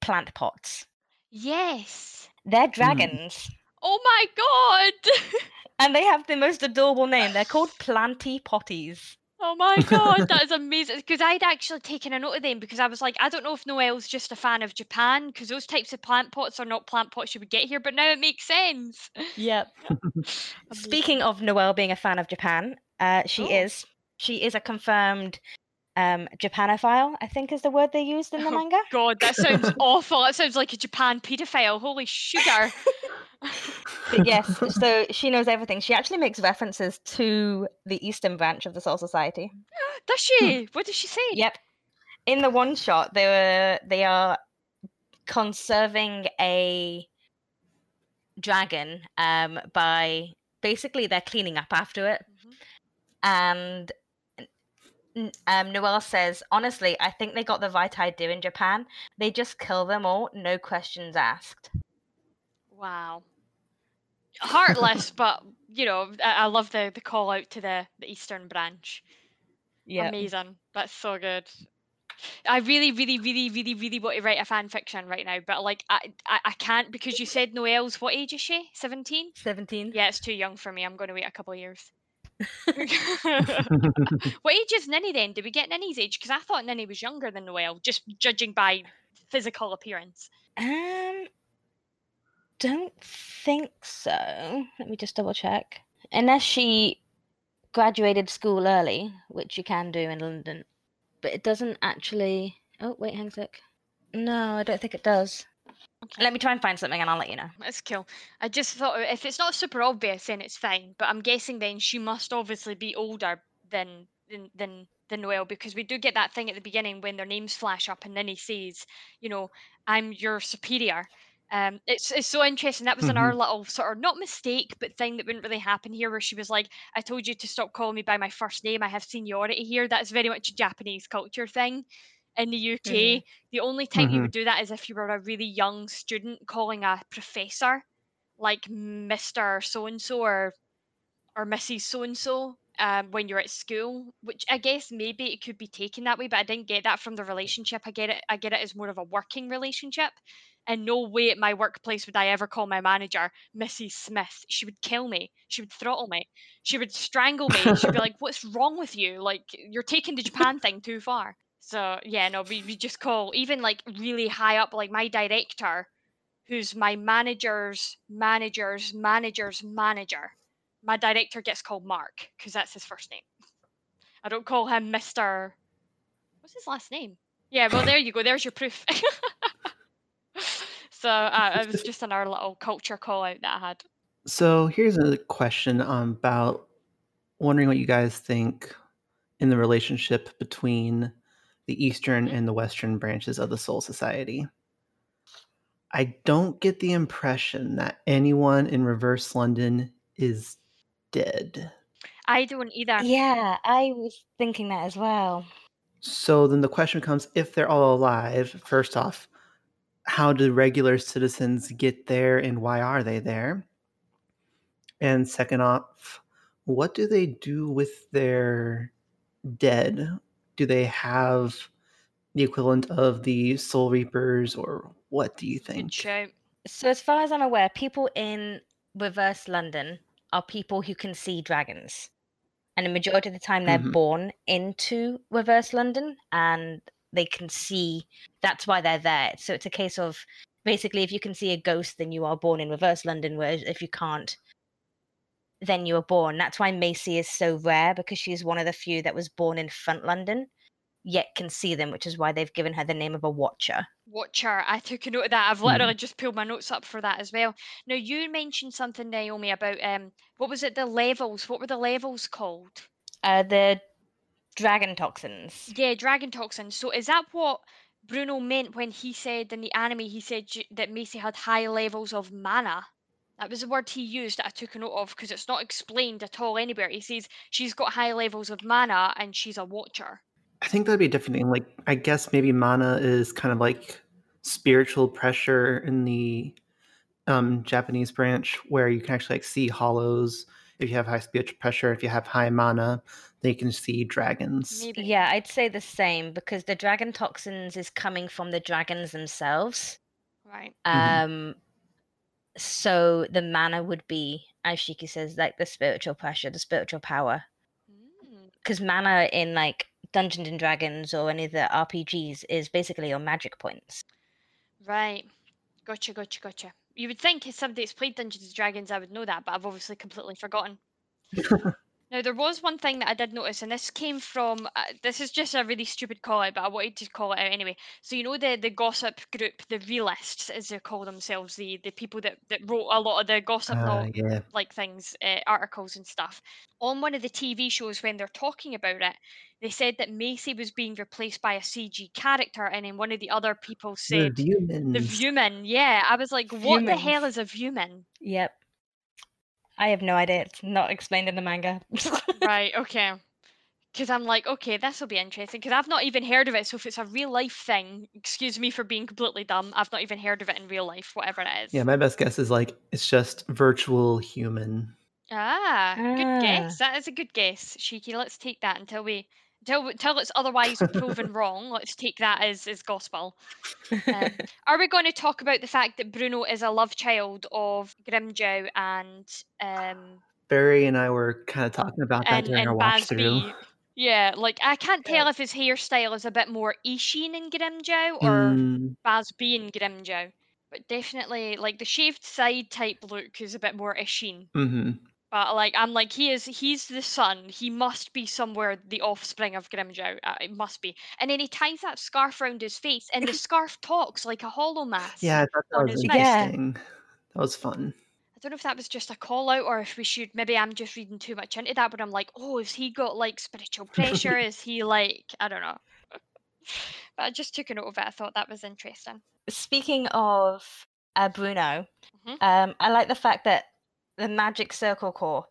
plant pots. Yes. They're mm. dragons. Oh my god. And they have the most adorable name. They're called planty potties. Oh my god, that is amazing. Because I'd actually taken a note of them because I was like, I don't know if Noel's just a fan of Japan because those types of plant pots are not plant pots you would get here, but now it makes sense. Yep. Speaking of Noel being a fan of Japan, uh, she Oh. is. She is a confirmed um, Japanophile, I think is the word they used in the Oh, manga. God, that sounds awful. That sounds like a Japan paedophile. Holy sugar. But yes, so she knows everything. She actually makes references to the Eastern branch of the Soul Society. Does she? What does she say? Yep. In the one shot, they were they are conserving a dragon um, by basically they're cleaning up after it, Mhm. and n- um, Noel says, honestly, I think they got the right idea in Japan. They just kill them all, no questions asked. Wow. Heartless, but you know, I, I love the the call out to the the Eastern Branch. Yeah. Amazing. That's so good. I really, really, really, really, really want to write a fan fiction right now, but like I, I, I can't because you said Noel's what age is she? Seventeen. 17. Yeah, it's too young for me. I'm going to wait a couple of years. what age is Ninny then? Did we get Ninny's age? Because I thought Ninny was younger than Noel, just judging by physical appearance. Um, don't think so. Let me just double check. Unless she graduated school early, which you can do in London, but it doesn't actually. Oh, wait, hang sec. No, I don't think it does. Okay. Let me try and find something and I'll let you know. That's cool. I just thought uh, if it's not super obvious, then it's fine. But I'm guessing then she must obviously be older than than than, than Noel because we do get that thing at the beginning when their names flash up and then he says, you know, I'm your superior. Um, it's it's so interesting. That was another little sort of not mistake, but thing that wouldn't really happen here, where she was like, "I told you to stop calling me by my first name. I have seniority here." That's very much a Japanese culture thing. In the UK, Mhm. the only time you would do that is if you were a really young student calling a professor like Mr. So and so or or Mrs. So and so um when you're at school, which I guess maybe it could be taken that way, but I didn't get that from the relationship. I get it I get it as more of a working relationship. And no way at my workplace would I ever call my manager Mrs. Smith. She would kill me. She would throttle me. She would strangle me. She'd be like, What's wrong with you? Like you're taking the Japan thing too far. So yeah, no, we, we just call even like really high up, like my director, who's my manager's manager's manager's manager. My director gets called Mark because that's his first name. I don't call him Mr. What's his last name? Yeah, well, there you go. There's your proof. so uh, it was just another little culture call out that I had. So here's a question um, about wondering what you guys think in the relationship between the Eastern and the Western branches of the Soul Society. I don't get the impression that anyone in Reverse London is dead. I don't either. Yeah, I was thinking that as well. So then the question comes if they're all alive, first off, how do regular citizens get there and why are they there? And second off, what do they do with their dead? Do they have the equivalent of the Soul Reapers or what do you Good think? shout. So, as far as I'm aware, people in reverse London are people who can see dragons. And the majority of the time, they're Mhm. born into reverse London and they can see. That's why they're there. So, it's a case of basically, if you can see a ghost, then you are born in reverse London. Whereas if you can't, then you are born. That's why Macy is so rare because she's one of the few that was born in front London, yet can see them, which is why they've given her the name of a watcher. Watcher. I took a note of that. I've literally just pulled my notes up for that as well. Now you mentioned something, Naomi, about um, what was it? The levels. What were the levels called? Uh, the dragon toxins. Yeah, dragon toxins. So is that what Bruno meant when he said in the anime he said that Macy had high levels of mana? That was the word he used that I took a note of because it's not explained at all anywhere. He says she's got high levels of mana and she's a watcher. I think that'd be a different thing. Like, I guess maybe mana is kind of like spiritual pressure in the um, Japanese branch, where you can actually like see hollows. If you have high spiritual pressure, if you have high mana, they can see dragons. Maybe. Yeah, I'd say the same because the dragon toxins is coming from the dragons themselves. Right. Mhm. Um, so the mana would be, as Shiki says, like the spiritual pressure, the spiritual power. Mm. Because mana in like Dungeons and Dragons or any of the RPGs is basically your magic points. Right. Gotcha, gotcha, gotcha. You would think if somebody that's played Dungeons and Dragons, I would know that, but I've obviously completely forgotten. Now there was one thing that I did notice, and this came from. Uh, this is just a really stupid call out, but I wanted to call it out anyway. So you know the the gossip group, the realists, as they call themselves, the the people that that wrote a lot of the gossip Uh, no- yeah. like things, uh, articles and stuff. On one of the TV shows, when they're talking about it, they said that Macy was being replaced by a CG character, and then one of the other people said, The said the Viewmans. viewman. Yeah, I was like, what the hell is a viewman? Yep. I have no idea. It's not explained in the manga. right, okay. Because I'm like, okay, this will be interesting. Because I've not even heard of it. So if it's a real life thing, excuse me for being completely dumb, I've not even heard of it in real life, whatever it is. Yeah, my best guess is like it's just virtual human. ah, good Ah. guess. That is a good guess, Shiki. Let's take that until we until until it's otherwise proven wrong. Let's take that as as gospel. Um, are we going to talk about the fact that Bruno is a love child of Grimmjow and um Barry and I were kind of talking about that and during and our watch through. Yeah, like I can't tell if his hairstyle is a bit more Ishin in Grimmjow or Mm, Bazz-B in Grimmjow. But definitely like the shaved side type look is a bit more Ishin. hmm But like I'm like he is he's the son. He must be somewhere the offspring of Grimmjow. Uh, it must be. And then he ties that scarf around his face, and the scarf talks like a hollow mask. Yeah, I thought that was his mouth. Yeah. That was fun. I don't know if that was just a call out or if we should maybe I'm just reading too much into that, but I'm like, oh, has he got like spiritual pressure? is he like I don't know. but I just took a note of it. I thought that was interesting. Speaking of uh, Bruno, Mhm. um, I like the fact that the Magic Circle Core,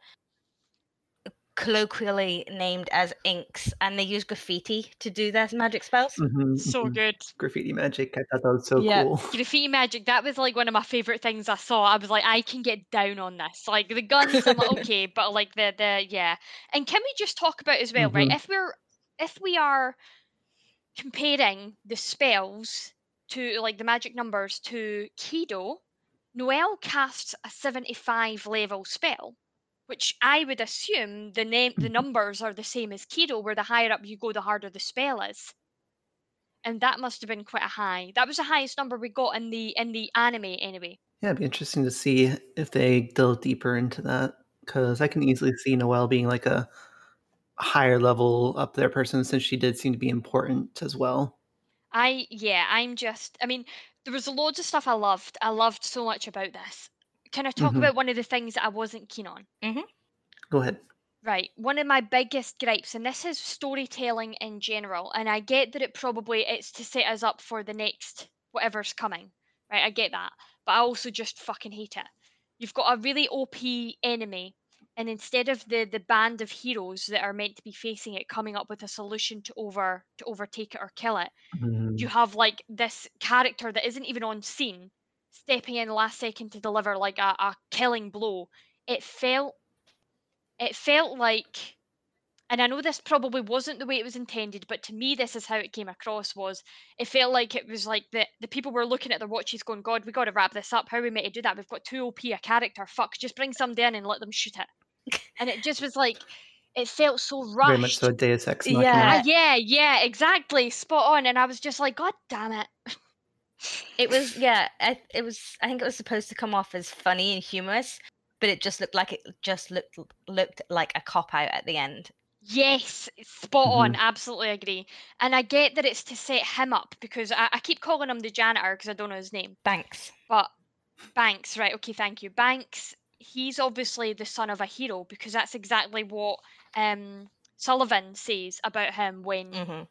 colloquially named as inks, and they use graffiti to do their magic spells. hmm So good. Graffiti magic. I thought that was so Yeah. cool. Graffiti magic, that was like one of my favorite things I saw. I was like, I can get down on this. Like the guns, I'm like, okay, but like the the yeah. And can we just talk about as well, right? Mhm. If we're if we are comparing the spells to like the magic numbers to Kido, Noel casts a 75 level spell, which I would assume the name the Mhm. numbers are the same as Kido, where the higher up you go, the harder the spell is and that must have been quite a high. That was the highest number we got in the in the anime anyway. Yeah, it'd be interesting to see if they delve deeper into that because I can easily see Noel being like a higher level up there person since she did seem to be important as well. I yeah, I'm just I mean, there was loads of stuff I loved. I loved so much about this. Can I talk Mhm. about one of the things that I wasn't keen on? Go ahead. Right. One of my biggest gripes, and this is storytelling in general, and I get that it probably it's to set us up for the next whatever's coming. Right, I get that. But I also just fucking hate it. You've got a really OP enemy, and instead of the the band of heroes that are meant to be facing it coming up with a solution to over to overtake it or kill it, Mhm. you have like this character that isn't even on scene stepping in last second to deliver like a, a killing blow. It felt it felt like and I know this probably wasn't the way it was intended, but to me this is how it came across was it felt like it was like the, the people were looking at their watches going, God, we gotta wrap this up. How are we meant to do that? We've got two OP a character. Fuck, just bring somebody in and let them shoot it. And it just was like it felt so rushed. Very much so Deus Ex Machina. Yeah. Ah, yeah, yeah, exactly. Spot on. And I was just like, God damn it. It was yeah. I, it was. I think it was supposed to come off as funny and humorous, but it just looked like it just looked looked like a cop out at the end. Yes, spot on. Mhm. Absolutely agree. And I get that it's to set him up because I, I keep calling him the janitor because I don't know his name. Banks. But Banks, right? Okay, thank you. Banks, he's obviously the son of a hero because that's exactly what um, Sullivan says about him when hmm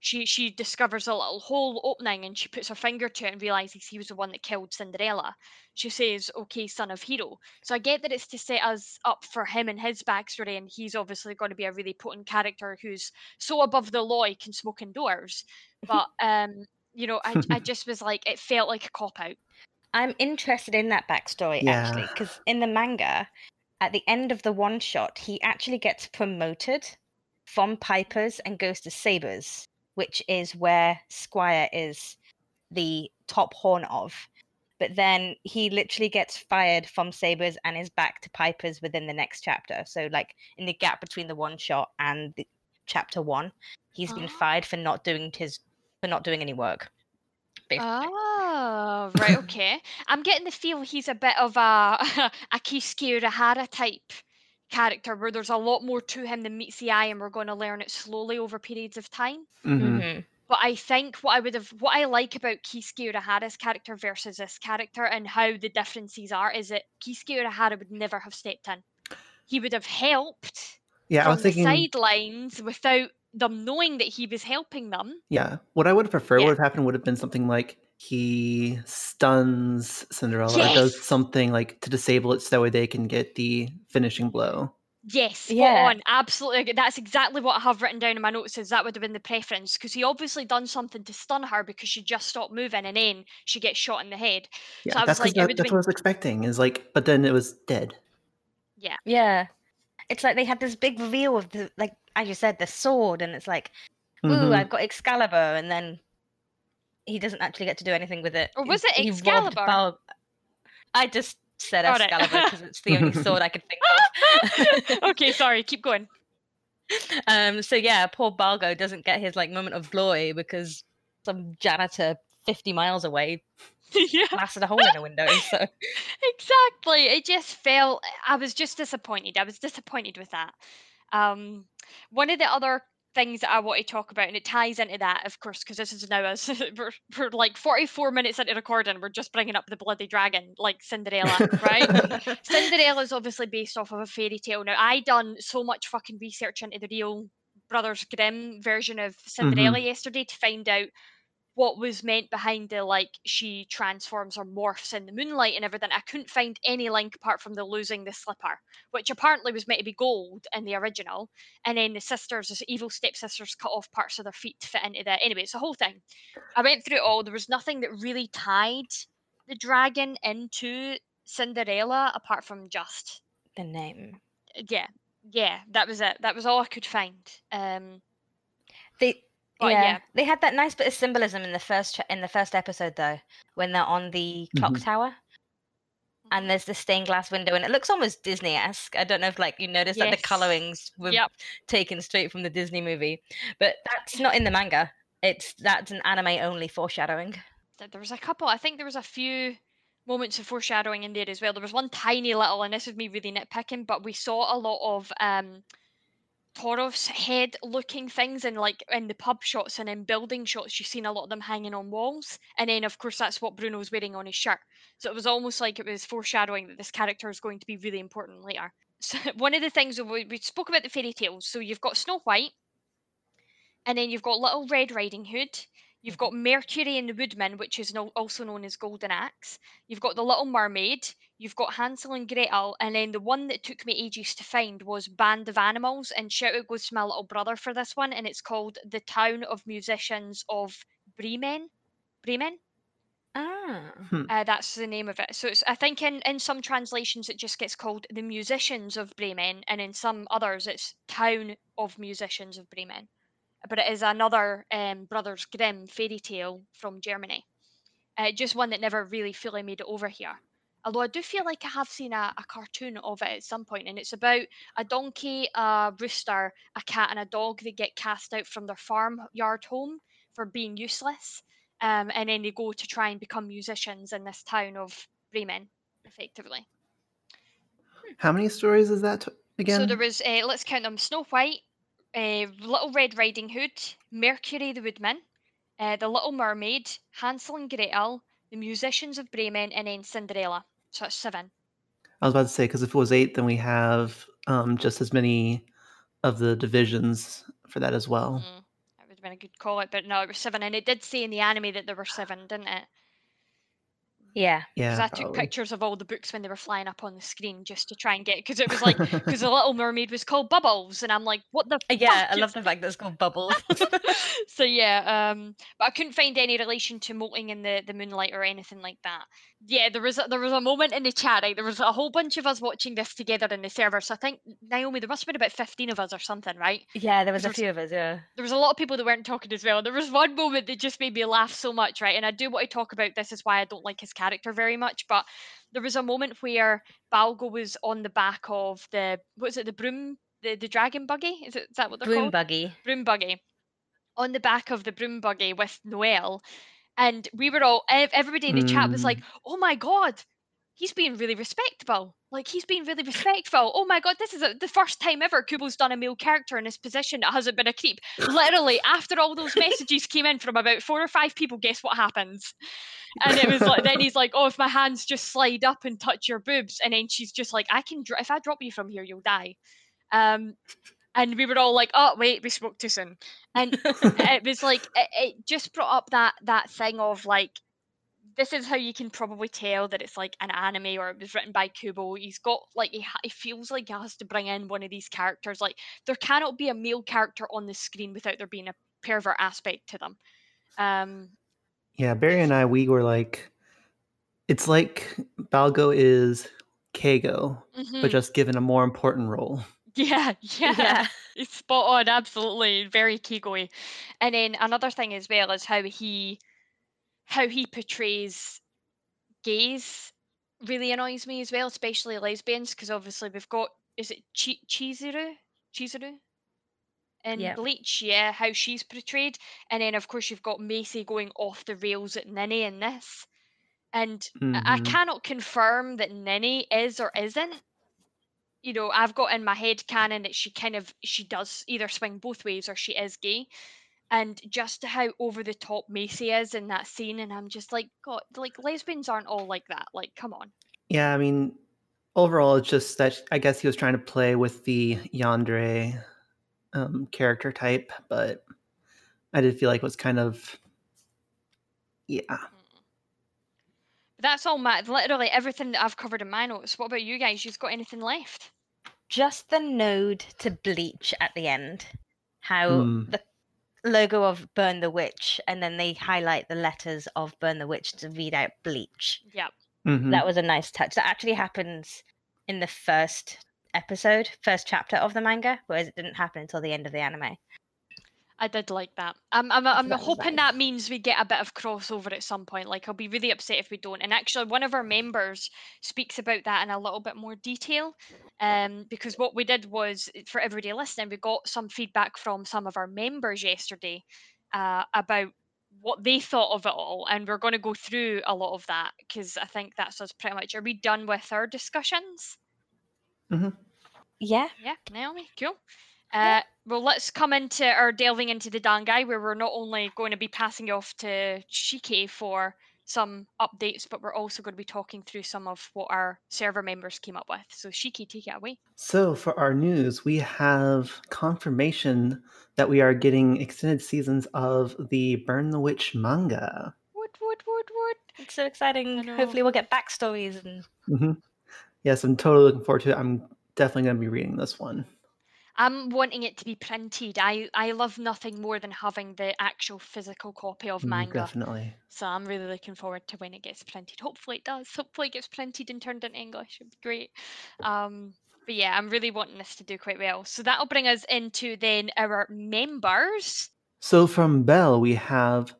she she discovers a little hole opening and she puts her finger to it and realizes he was the one that killed Cinderella. She says, "Okay, son of hero." So I get that it's to set us up for him and his backstory, and he's obviously going to be a really potent character who's so above the law he can smoke indoors. But um, you know, I I just was like, it felt like a cop out. I'm interested in that backstory actually, because in the manga, at the end of the one shot, he actually gets promoted from Pipers and goes to Sabers, which is where Squire is the top horn of. But then he literally gets fired from Sabers and is back to Pipers within the next chapter. So, like in the gap between the one shot and the chapter one, he's been Ah. fired for not doing his for not doing any work. Basically. Oh, right, okay. I'm getting the feel he's a bit of a a Kisuke Urahara type character where there's a lot more to him than meets the eye and we're going to learn it slowly over periods of time. Mhm. hmm But I think what I would have, what I like about Kisuke Urahara's character versus this character and how the differences are is that Kisuke Urahara would never have stepped in. He would have helped Yeah, I was thinking. the sidelines without them knowing that he was helping them. Yeah, what I would have preferred Yeah. would have happened would have been something like he stuns Cinderella or does something like to disable it so that way they can get the finishing blow. Yes, Yeah. on. Absolutely. That's exactly what I have written down in my notes. Is that would have been the preference because he obviously done something to stun her because she just stopped moving and then she gets shot in the head. Yeah, So I that's was like, 'cause it that, would that's have what I was expecting. Is like, but then it was dead. yeah, Yeah. It's like they had this big reveal of the like as you said, the sword, and it's like, ooh, Mhm. I've got Excalibur, and then he doesn't actually get to do anything with it. Or was it he robbed Excalibur? Bal- I just said Got. Excalibur because it's the only sword I could think of. okay, sorry. Keep going. um, so yeah, poor Balgo doesn't get his like moment of glory because some janitor fifty miles away yeah, blasted a hole in a window. So exactly. It just felt. I was just disappointed. I was disappointed with that. Um, one of the other things that I want to talk about, and it ties into that, of course, because this is now us. We're, we're like 44 minutes into recording. We're just bringing up the bloody dragon, like Cinderella, right? Cinderella is obviously based off of a fairy tale. Now, I done so much fucking research into the real Brothers Grimm version of Cinderella yesterday to find out what was meant behind the like she transforms or morphs in the moonlight and everything. I couldn't find any link apart from the losing the slipper, which apparently was meant to be gold in the original. And then the sisters, the evil stepsisters, cut off parts of their feet to fit into that. Anyway, it's the whole thing. I went through it all. There was nothing that really tied the dragon into Cinderella apart from just the name yeah, yeah. That was it. That was all I could find. Um, they. But yeah, yeah. they had that nice bit of symbolism in the first cha- in the first episode though, when they're on the clock Mhm. tower and there's the stained glass window and it looks almost Disney-esque. I don't know if like you noticed that Yes. the colorings were Yep. taken straight from the Disney movie, but that's not in the manga. It's that's an anime only foreshadowing. there was a couple. I think there was a few moments of foreshadowing in there as well. There was one tiny little, and this is me really nitpicking, but we saw a lot of um Torov's head looking things and like in the pub shots and in building shots, you've seen a lot of them hanging on walls. And then of course that's what Bruno's wearing on his shirt. So it was almost like it was foreshadowing that this character is going to be really important later. So one of the things we, we spoke about the fairy tales. So you've got Snow White, and then you've got Little Red Riding Hood. You've mm-hmm. got Mercury and the Woodman, which is also known as Golden Axe. You've got the Little Mermaid. You've got Hansel and Gretel, and then the one that took me ages to find was Band of Animals. And shout out goes to my little brother for this one, and it's called The Town of Musicians of Bremen. Bremen. Ah, Uh, that's the name of it. So it's I think in in some translations it just gets called the Musicians of Bremen, and in some others it's Town of Musicians of Bremen. But it is another um, Brothers Grimm fairy tale from Germany. Uh, just one that never really fully made it over here. Although I do feel like I have seen a, a cartoon of it at some point, and it's about a donkey, a rooster, a cat, and a dog that get cast out from their farmyard home for being useless um, and then they go to try and become musicians in this town of Bremen, effectively. How many stories is that again? So there was, uh, let's count them: Snow White, uh, Little Red Riding Hood, Mercury the Woodman, uh, the Little Mermaid, Hansel and Gretel, the Musicians of Bremen, and then Cinderella. So that's seven. I was about to say because if it was eight, then we have um, just as many of the divisions for that as well. Mm, that would have been a good call out, but no, it was seven, and it did say in the anime that there were seven, didn't it? Yeah. Because Yeah, I took probably. pictures of all the books when they were flying up on the screen just to try and get because it was like because the Little Mermaid was called Bubbles, and I'm like, what the Uh, Yeah, I love the fact that it's called Bubbles. so yeah, um, but I couldn't find any relation to molting in the, the moonlight or anything like that. Yeah, there was a, there was a moment in the chat. Right, there was a whole bunch of us watching this together in the server. So I think Naomi, there must have been about fifteen of us or something, right? yeah, there was a few of us. Yeah. There was a lot of people that weren't talking as well. There was one moment that just made me laugh so much, right? And I do want to talk about this. Is why I don't like his character very much. But there was a moment where Balgo was on the back of the what is it, the broom, the, the dragon buggy? Is it is that what they're Broom called? buggy. broom buggy on the back of the broom buggy with Noel. And we were all, everybody in the chat was hmm. like, oh my God, he's being really respectable. Like he's being really respectful. Oh my god, this is a, the first time ever Kubo's done a male character in his position that hasn't been a creep. Literally, after all those messages came in from about four or five people, guess what happens? And it was like, then he's like, "Oh, if my hands just slide up and touch your boobs," and then she's just like, "I can, dr- if I drop you from here, you'll die." Um, and we were all like, "Oh, wait, we spoke too soon." And it was like, it, it just brought up that that thing of like this is how you can probably tell that it's like an anime or it was written by Kubo. He's got like he, ha- he feels like he has to bring in one of these characters. Like there cannot be a male character on the screen without there being a pervert aspect to them. Um, Yeah, Barry and I, we were like, it's like Balgo is Keigo, mhm. but just given a more important role. yeah, yeah, Yeah. It's spot on, absolutely very Kigoi. And then another thing as well is how he how he portrays gays really annoys me as well, especially lesbians, because obviously we've got is it Chi- Chizuru? Chizuru? In Yep. Bleach, yeah, how she's portrayed. And then of course you've got Macy going off the rails at Ninny in this. And I I Mhm. cannot confirm that Ninny is or isn't. You know, I've got in my head canon that she kind of she does either swing both ways or she is gay. And just how over the top Macy is in that scene, and I'm just like, God, like lesbians aren't all like that. Like, come on. Yeah, I mean, overall, it's just that I guess he was trying to play with the Yandere um, character type, but I did feel like it was kind of, yeah. That's all my literally everything that I've covered in my notes. What about you guys? You've got anything left? Just the node to bleach at the end. How Mm. the logo of Burn the Witch, and then they highlight the letters of Burn the Witch to read out bleach. Yeah. Mhm. That was a nice touch. That actually happens in the first episode, first chapter of the manga, whereas it didn't happen until the end of the anime. I did like that. I'm, I'm, I'm that hoping nice. that means we get a bit of crossover at some point. Like, I'll be really upset if we don't. And actually, one of our members speaks about that in a little bit more detail. Um, because what we did was, for everybody listening, we got some feedback from some of our members yesterday uh, about what they thought of it all. And we're going to go through a lot of that because I think that's us pretty much. Are we done with our discussions? Yeah. Yeah, Naomi, cool. Uh, well, let's come into our delving into the Dangai, where we're not only going to be passing off to Shiki for some updates, but we're also going to be talking through some of what our server members came up with. So, Shiki, take it away. So, for our news, we have confirmation that we are getting extended seasons of the Burn the Witch manga. What, what, what, what? It's so exciting. Hopefully, we'll get backstories and hmm Yes, I'm totally looking forward to it. I'm definitely going to be reading this one. I'm wanting it to be printed. I, I love nothing more than having the actual physical copy of Mm, manga. Definitely. So I'm really looking forward to when it gets printed. Hopefully it does. Hopefully it gets printed and turned into English. It'd be great. Um, but yeah, I'm really wanting this to do quite well. So that'll bring us into then our members. So, from Bell we have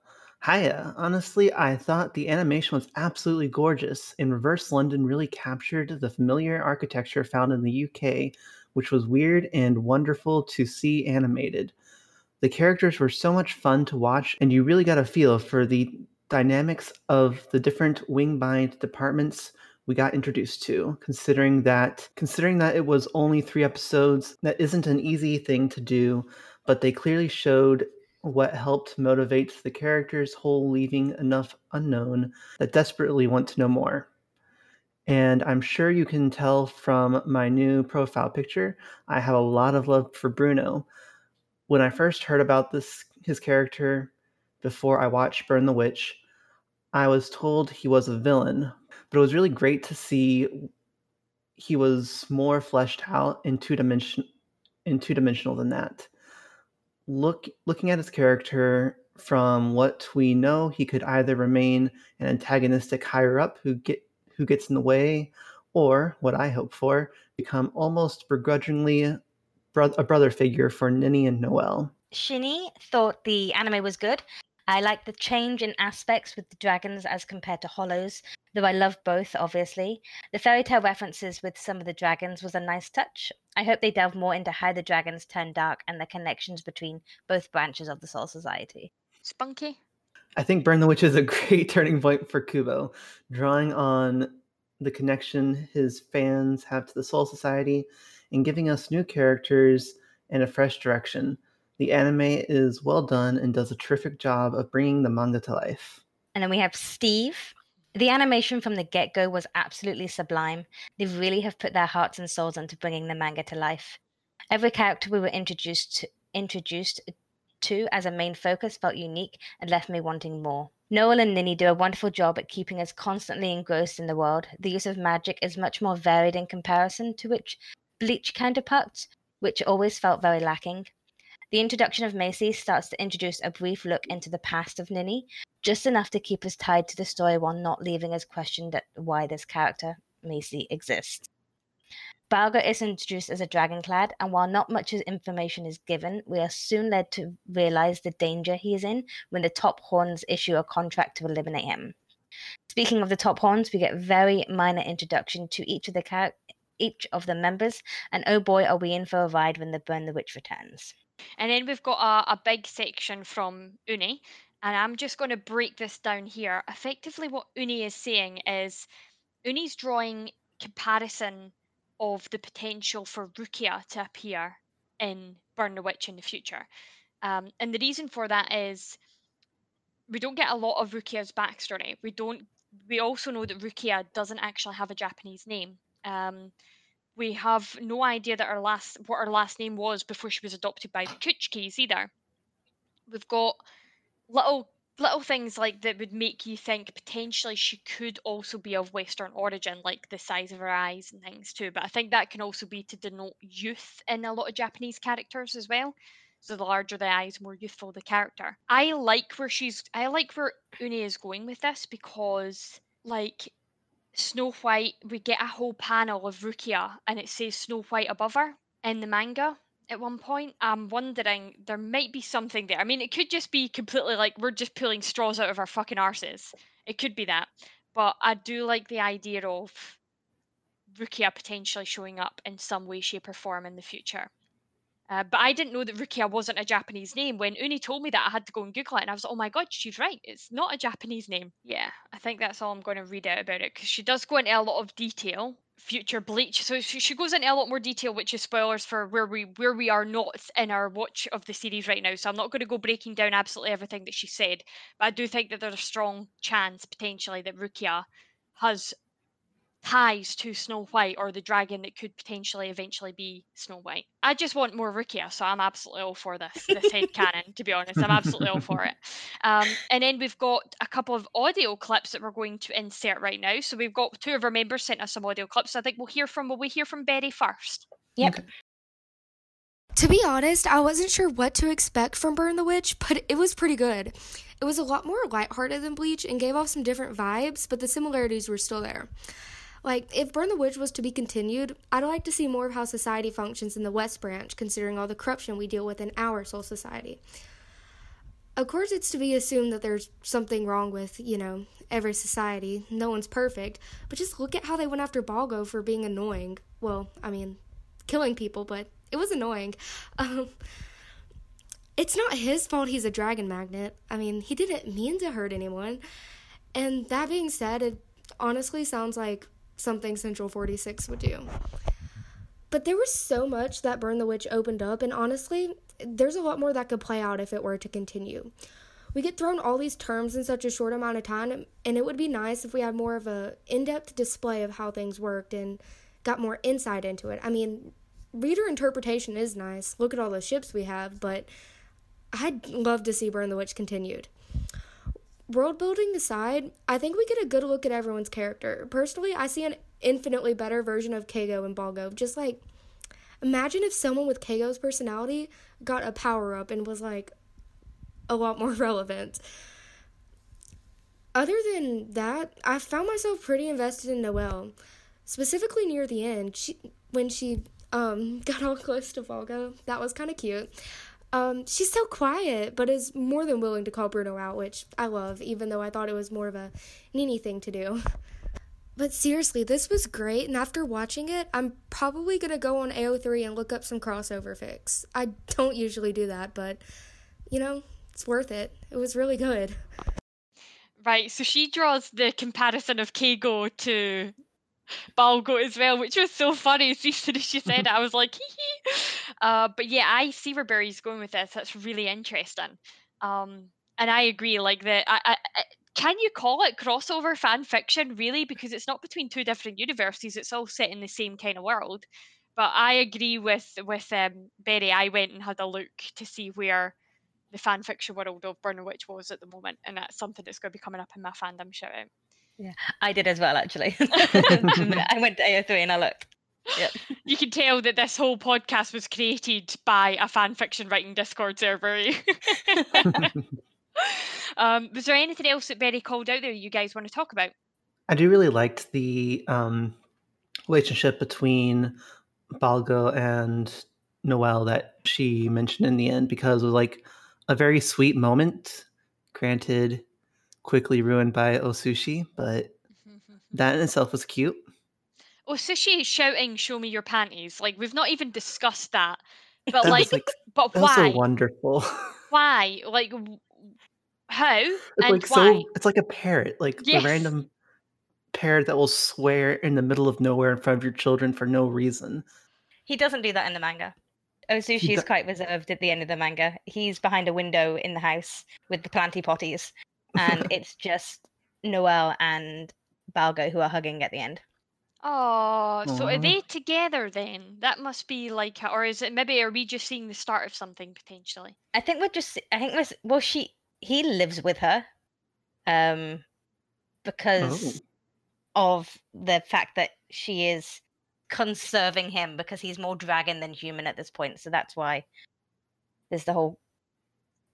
Hiya. Honestly, I thought the animation was absolutely gorgeous. In Reverse London, really captured the familiar architecture found in the UK, which was weird and wonderful to see animated. The characters were so much fun to watch, and you really got a feel for the dynamics of the different wingbind departments we got introduced to considering that considering that it was only 3 episodes that isn't an easy thing to do but they clearly showed what helped motivate the characters whole leaving enough unknown that desperately want to know more and i'm sure you can tell from my new profile picture i have a lot of love for bruno. When i first heard about this his character before i watched burn the witch i was told he was a villain but it was really great to see he was more fleshed out and two dimension in two dimensional than that. Look looking at his character from what we know he could either remain an antagonistic higher up who get who gets in the way or what i hope for become almost begrudgingly bro- a brother figure for Ninny and Noel. Shinny thought the anime was good. I like the change in aspects with the dragons as compared to Hollows, though I love both, obviously. The fairy tale references with some of the dragons was a nice touch. I hope they delve more into how the dragons turn dark and the connections between both branches of the Soul Society. Spunky. I think Burn the Witch is a great turning point for Kubo, drawing on the connection his fans have to the Soul Society, and giving us new characters and a fresh direction. The anime is well done and does a terrific job of bringing the manga to life. And then we have Steve. The animation from the get go was absolutely sublime. They really have put their hearts and souls into bringing the manga to life. Every character we were introduced to, introduced to as a main focus felt unique and left me wanting more. Noel and Ninny do a wonderful job at keeping us constantly engrossed in the world. The use of magic is much more varied in comparison to which Bleach counterparts, which always felt very lacking. The introduction of Macy starts to introduce a brief look into the past of Ninny, just enough to keep us tied to the story while not leaving us questioned at why this character, Macy, exists. Balgo is introduced as a dragonclad, and while not much information is given, we are soon led to realize the danger he is in when the top horns issue a contract to eliminate him. Speaking of the top horns, we get very minor introduction to each of the char- each of the members, and oh boy, are we in for a ride when the Burn the Witch returns. And then we've got a, a big section from Uni, and I'm just going to break this down here. Effectively, what Uni is saying is Uni's drawing comparison of the potential for Rukia to appear in Burn the Witch in the future. Um, and the reason for that is we don't get a lot of Rukia's backstory. We don't. We also know that Rukia doesn't actually have a Japanese name. Um, we have no idea that her last what her last name was before she was adopted by the Kuchikis either. We've got little little things like that would make you think potentially she could also be of Western origin, like the size of her eyes and things too. But I think that can also be to denote youth in a lot of Japanese characters as well. So the larger the eyes, more youthful the character. I like where she's I like where Uni is going with this because like Snow White, we get a whole panel of Rukia and it says Snow White above her in the manga at one point. I'm wondering there might be something there. I mean, it could just be completely like we're just pulling straws out of our fucking arses. It could be that. But I do like the idea of Rukia potentially showing up in some way, shape, or form in the future. Uh, but I didn't know that Rukia wasn't a Japanese name. When Uni told me that, I had to go and Google it, and I was like, "Oh my god, she's right! It's not a Japanese name." Yeah, I think that's all I'm going to read out about it because she does go into a lot of detail. Future Bleach, so she, goes into a lot more detail, which is spoilers for where we where we are not in our watch of the series right now. So I'm not going to go breaking down absolutely everything that she said, but I do think that there's a strong chance potentially that Rukia has ties to Snow White or the dragon that could potentially eventually be Snow White. I just want more Rukia, so I'm absolutely all for this this head canon. To be honest, I'm absolutely all for it. Um, and then we've got a couple of audio clips that we're going to insert right now. So we've got two of our members sent us some audio clips. So I think we'll hear from will we hear from Betty first? Yep. Okay. To be honest, I wasn't sure what to expect from Burn the Witch, but it was pretty good. It was a lot more lighthearted than Bleach and gave off some different vibes, but the similarities were still there. Like, if Burn the Witch was to be continued, I'd like to see more of how society functions in the West Branch, considering all the corruption we deal with in our Soul Society. Of course, it's to be assumed that there's something wrong with, you know, every society. No one's perfect. But just look at how they went after Balgo for being annoying. Well, I mean, killing people, but it was annoying. Um, it's not his fault he's a dragon magnet. I mean, he didn't mean to hurt anyone. And that being said, it honestly sounds like something Central 46 would do. But there was so much that Burn the Witch opened up, and honestly, there's a lot more that could play out if it were to continue. We get thrown all these terms in such a short amount of time, and it would be nice if we had more of a in-depth display of how things worked and got more insight into it. I mean, reader interpretation is nice. Look at all the ships we have, but I'd love to see Burn the Witch continued. World building aside, I think we get a good look at everyone's character. Personally, I see an infinitely better version of Keigo and Balgo. Just like, imagine if someone with Keigo's personality got a power up and was like a lot more relevant. Other than that, I found myself pretty invested in Noel, specifically near the end. She when she um got all close to Balgo, that was kind of cute. Um, she's so quiet, but is more than willing to call Bruno out, which I love, even though I thought it was more of a Ninny thing to do. But seriously, this was great, and after watching it, I'm probably gonna go on AO3 and look up some crossover fix. I don't usually do that, but you know, it's worth it. It was really good. Right, so she draws the comparison of Keigo to Balgo as well, which was so funny. As soon as she said it, I was like, hee hee. Uh, but yeah, I see where Barry's going with this. That's really interesting. Um, and I agree. Like the, I, I, I- can you call it crossover fan fiction really? Because it's not between two different universes. It's all set in the same kind of world. But I agree with with um, Berry. I went and had a look to see where the fan fiction world of Burner Witch was at the moment, and that's something that's going to be coming up in my fandom shout out. I did as well, actually. I went to AO3 and I looked. You can tell that this whole podcast was created by a fan fiction writing Discord server. um, was there anything else that Berry called out there you guys want to talk about? I do really liked the um, relationship between Balgo and Noel that she mentioned in the end because it was like a very sweet moment. Granted, quickly ruined by oh Osushi, but that in itself was cute. Oh, Sushi is shouting, "Show me your panties!" Like we've not even discussed that, but That like, like but that was why? so wonderful. why? Like, how it's and like why? so it's like a parrot, like Yes. the random parrot that will swear in the middle of nowhere in front of your children for no reason. He doesn't do that in the manga. Oh Osushi is do- quite reserved at the end of the manga. He's behind a window in the house with the planty potties, and it's just Noel and Balgo who are hugging at the end. Oh, so are they together then? That must be like, or is it maybe are we just seeing the start of something potentially? I think we're just. I think we're. Well, she. He lives with her, um, because Oh. of the fact that she is conserving him because he's more dragon than human at this point. So that's why there's the whole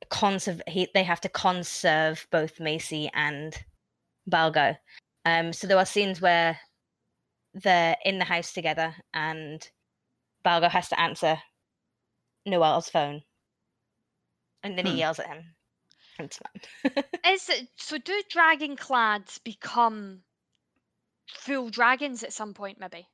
conserve. He, they have to conserve both Macy and Balgo. Um, so there are scenes where they're in the house together and Balgo has to answer Noel's phone, and then he Hmm. yells at him. It's. Is it so? Do dragon clads become full dragons at some point? Maybe.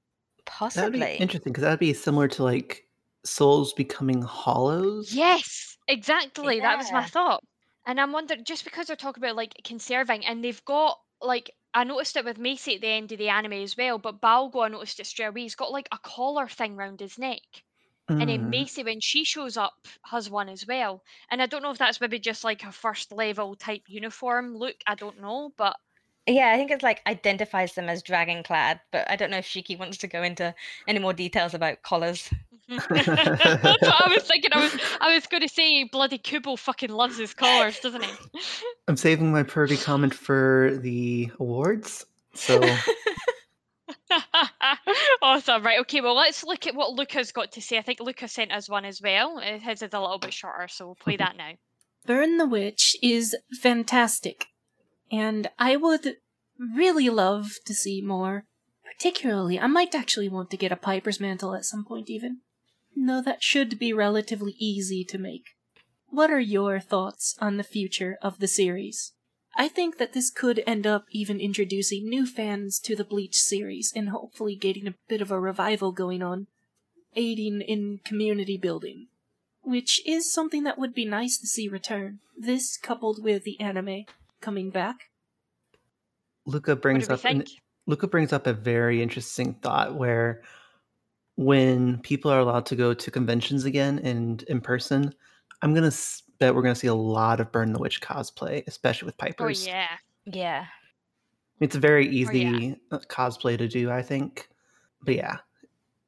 That would be Possibly. interesting because that would be similar to like souls becoming hollows. Yes, exactly. That was my thought. And I'm wondering, just because they're talking about like conserving, and they've got like I noticed it with Macy at the end of the anime as well, but Balgo I noticed it straight away. He's got like a collar thing round his neck, and then Mm. Macy when she shows up has one as well. And I don't know if that's maybe just like a first level type uniform look. I don't know, but Yeah, I think it's like identifies them as dragon clad, but I don't know if Shiki wants to go into any more details about collars. That's what I was thinking. I was I was going to say bloody Kubo fucking loves his collars, doesn't he? I'm saving my pervy comment for the awards. So awesome. Right. Okay. Well, let's look at what Luca's got to say. I think Luca sent us one as well. Uh, His is a little bit shorter, so we'll play that now. Burn the Witch is fantastic, and I would really love to see more. Particularly, I might actually want to get a Piper's Mantle at some point, even. Though that should be relatively easy to make. What are your thoughts on the future of the series? I think that this could end up even introducing new fans to the Bleach series and hopefully getting a bit of a revival going on, aiding in community building which is something that would be nice to see return. This coupled with the anime coming back. Luca brings up an. Luca brings up a very interesting thought where when people are allowed to go to conventions again and in person, I'm gonna bet we're gonna see a lot of Burn the Witch cosplay, especially with Oh Pipers. yeah. Yeah. It's a very Oh, easy yeah. uh, cosplay to do, I think. But yeah,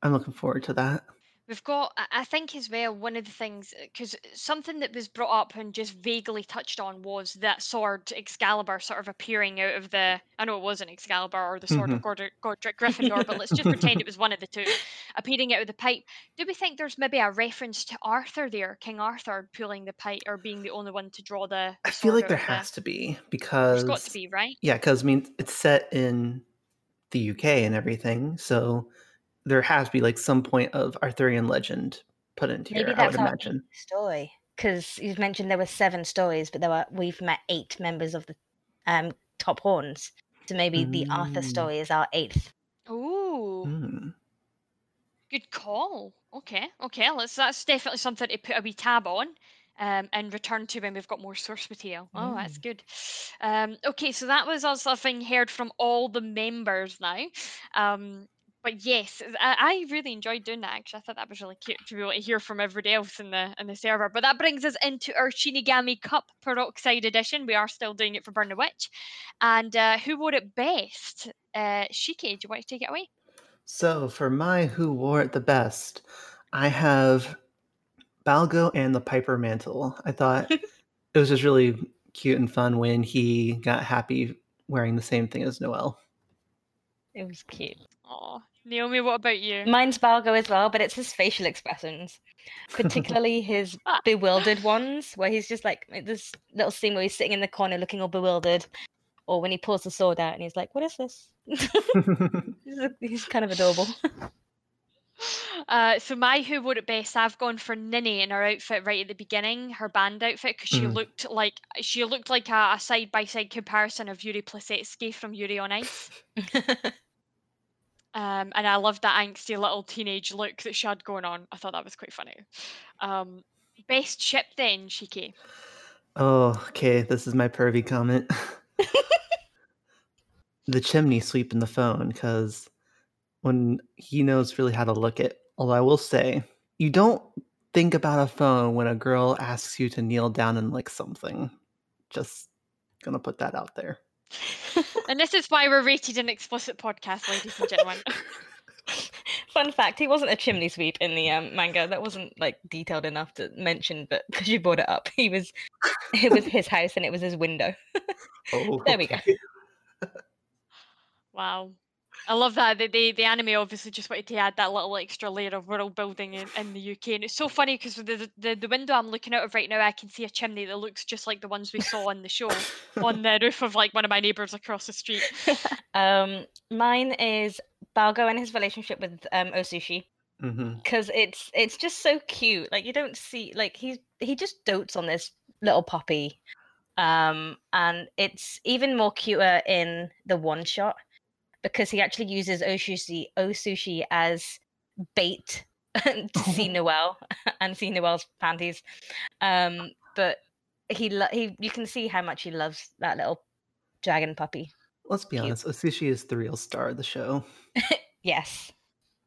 I'm looking forward to that. We've got, I think as well, one of the things, uh, because something that was brought up and just vaguely touched on was that sword Excalibur sort of appearing out of the, I know it wasn't Excalibur or the sword of mm-hmm. Godric, Gryffindor, but let's just pretend it was one of the two, appearing out of the pipe. Do we think there's maybe a reference to Arthur there, King Arthur pulling the pipe or being the only one to draw the, I feel like there of the- has to be because There's got to be, right? yeah, because I mean it's set in the UK and everything, so there has to be like some point of Arthurian legend put into Maybe here. I that's would our imagine. story. Because you've mentioned there were seven stories, but there were we've met eight members of the um top horns. So maybe the Arthur Mm. story is our eighth. Ooh. Hmm. Good call. Okay, okay. Let's. That's definitely something to put a wee tab on. um, and return to when we've got more source material. Oh, that's Mm. good. Um, okay, so that was us having heard from all the members now. Um, but yes, I, I really enjoyed doing that. Actually, I thought that was really cute to be able to hear from everybody else in the in the server. But that brings us into our Shinigami Cup Peroxide Edition. We are still doing it for Burn the Witch, and uh, who wore it best? Uh, Shiki, do you want to take it away? So for my who wore it the best, I have Balgo and the Piper mantle. I thought it was just really cute and fun when he got happy wearing the same thing as Noel. It was cute. Oh, Naomi, what about you? Mine's Balgo as well, but it's his facial expressions, particularly his bewildered ones, where he's just like this little scene where he's sitting in the corner looking all bewildered, or when he pulls the sword out and he's like, "What is this?" he's, he's kind of adorable. Uh, so my who wore it best, I've gone for Ninny in her outfit right at the beginning, her band outfit, because she Mhm. looked like she looked like a side by side comparison of Yuri Plisetsky from Yuri on Ice. Um, and I loved that angsty little teenage look that she had going on. I thought that was quite funny. Um, best ship then, Shiki. oh, okay. This is my pervy comment. the chimney sweep in the phone, because when he knows really how to look at. Although I will say, you don't think about a phone when a girl asks you to kneel down and lick something. Just gonna put that out there. And this is why we're rated an explicit podcast, ladies and gentlemen. Fun fact: he wasn't a chimney sweep in the um, manga. That wasn't like detailed enough to mention, but because you brought it up, he was. It was his house and it was his window. Oh, There we go. Wow. I love that. The, the, the anime obviously just wanted to add that little extra layer of world building in, in the UK. And it's so funny because the, the, the window I'm looking out of right now, I can see a chimney that looks just like the ones we saw on the show on the roof of like one of my neighbours across the street. um, mine is Balgo and his relationship with um, Osushi. Mhm. because it's it's just so cute. Like you don't see like he's he just dotes on this little puppy, um, and it's even more cuter in the one shot because he actually uses Osushi Osushi as bait to see Noel and see Noel's panties. Um, but he lo- he you can see how much he loves that little dragon puppy. Let's be Cute. honest. Osushi is the real star of the show. Yes.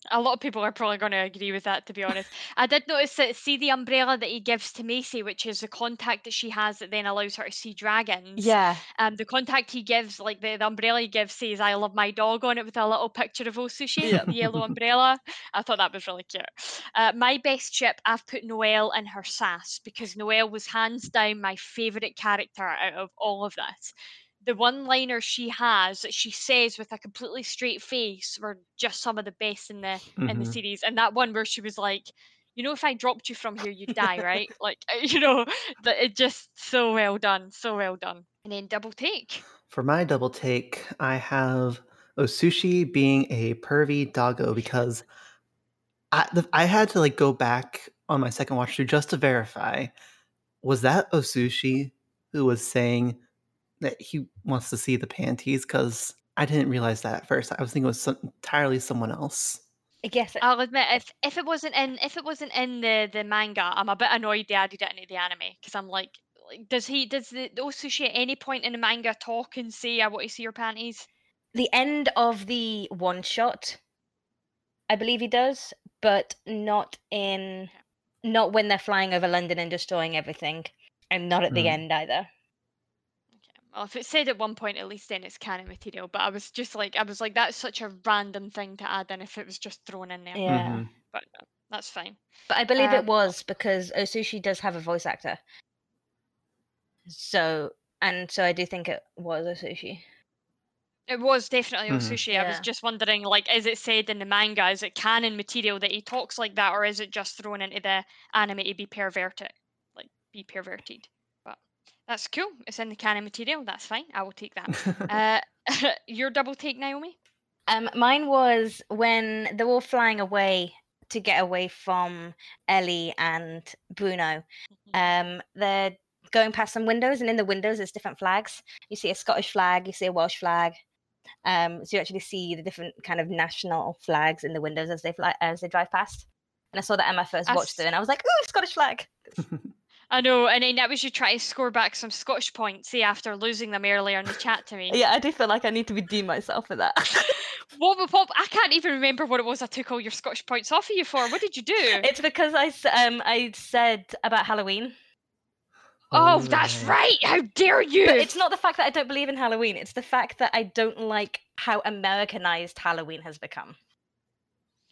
A lot of people are probably going to agree with that, to be honest. I did notice that, see the umbrella that he gives to Macy, which is the contact that she has that then allows her to see dragons. Yeah. Um, the contact he gives, like the, the umbrella he gives, says "I love my dog" on it with a little picture of Osushi, Yeah. the yellow umbrella. I thought that was really cute. Uh, my best ship, I've put Noel in her sass because Noel was hands down my favourite character out of all of this. The one-liner she has that she says with a completely straight face were just some of the best in the in the Mhm. series. And that one where she was like, "You know, if I dropped you from here, you'd die, right?" like, you know, that it just so well done, so well done. And then double take. For my double take, I have Osushi being a pervy doggo because I the, I had to like go back on my second watch through just to verify was that Osushi who was saying that he wants to see the panties because I didn't realize that at first. I was thinking it was some, entirely someone else. I guess I'll admit, if if it wasn't in if it wasn't in the the manga, I'm a bit annoyed they added it into the anime because I'm like, like, does he does the Osushi at any point in the manga talk and say, "I want to see your panties"? the end of the one shot i believe he does but not in not when they're flying over london and destroying everything and not at the Mm. end either Okay. Well, if it said at one point, at least then it's canon material. But I was just like, I was like, that's such a random thing to add in if it was just thrown in there. yeah Mhm. But uh, that's fine. but i believe Um, it was because osushi does have a voice actor so and so i do think it was osushi It was definitely Mhm. Osushi. I was Yeah. just wondering, like, is it said in the manga? Is it canon material that he talks like that, or is it just thrown into the anime to be perverted, like be perverted? But that's cool. It's in the canon material. That's fine. I will take that. uh, your double take, Naomi. um mine was when they're all flying away to get away from ellie and bruno um they're going past some windows and in the windows there's different flags you see a scottish flag you see a welsh flag um so you actually see the different kind of national flags in the windows as they fly as they drive past and i saw that in my first watched Us- through and i was like ooh scottish flag I know, and then that was you try to score back some Scottish points, see, after losing them earlier in the chat to me. Yeah, I do feel like I need to redeem myself for that. What, what, what- I can't even remember what it was I took all your Scottish points off of you for. What did you do? it's because I s- um I said about Halloween. oh, that's right. How dare you? But it's not the fact that I don't believe in Halloween. It's the fact that I don't like how Americanized Halloween has become.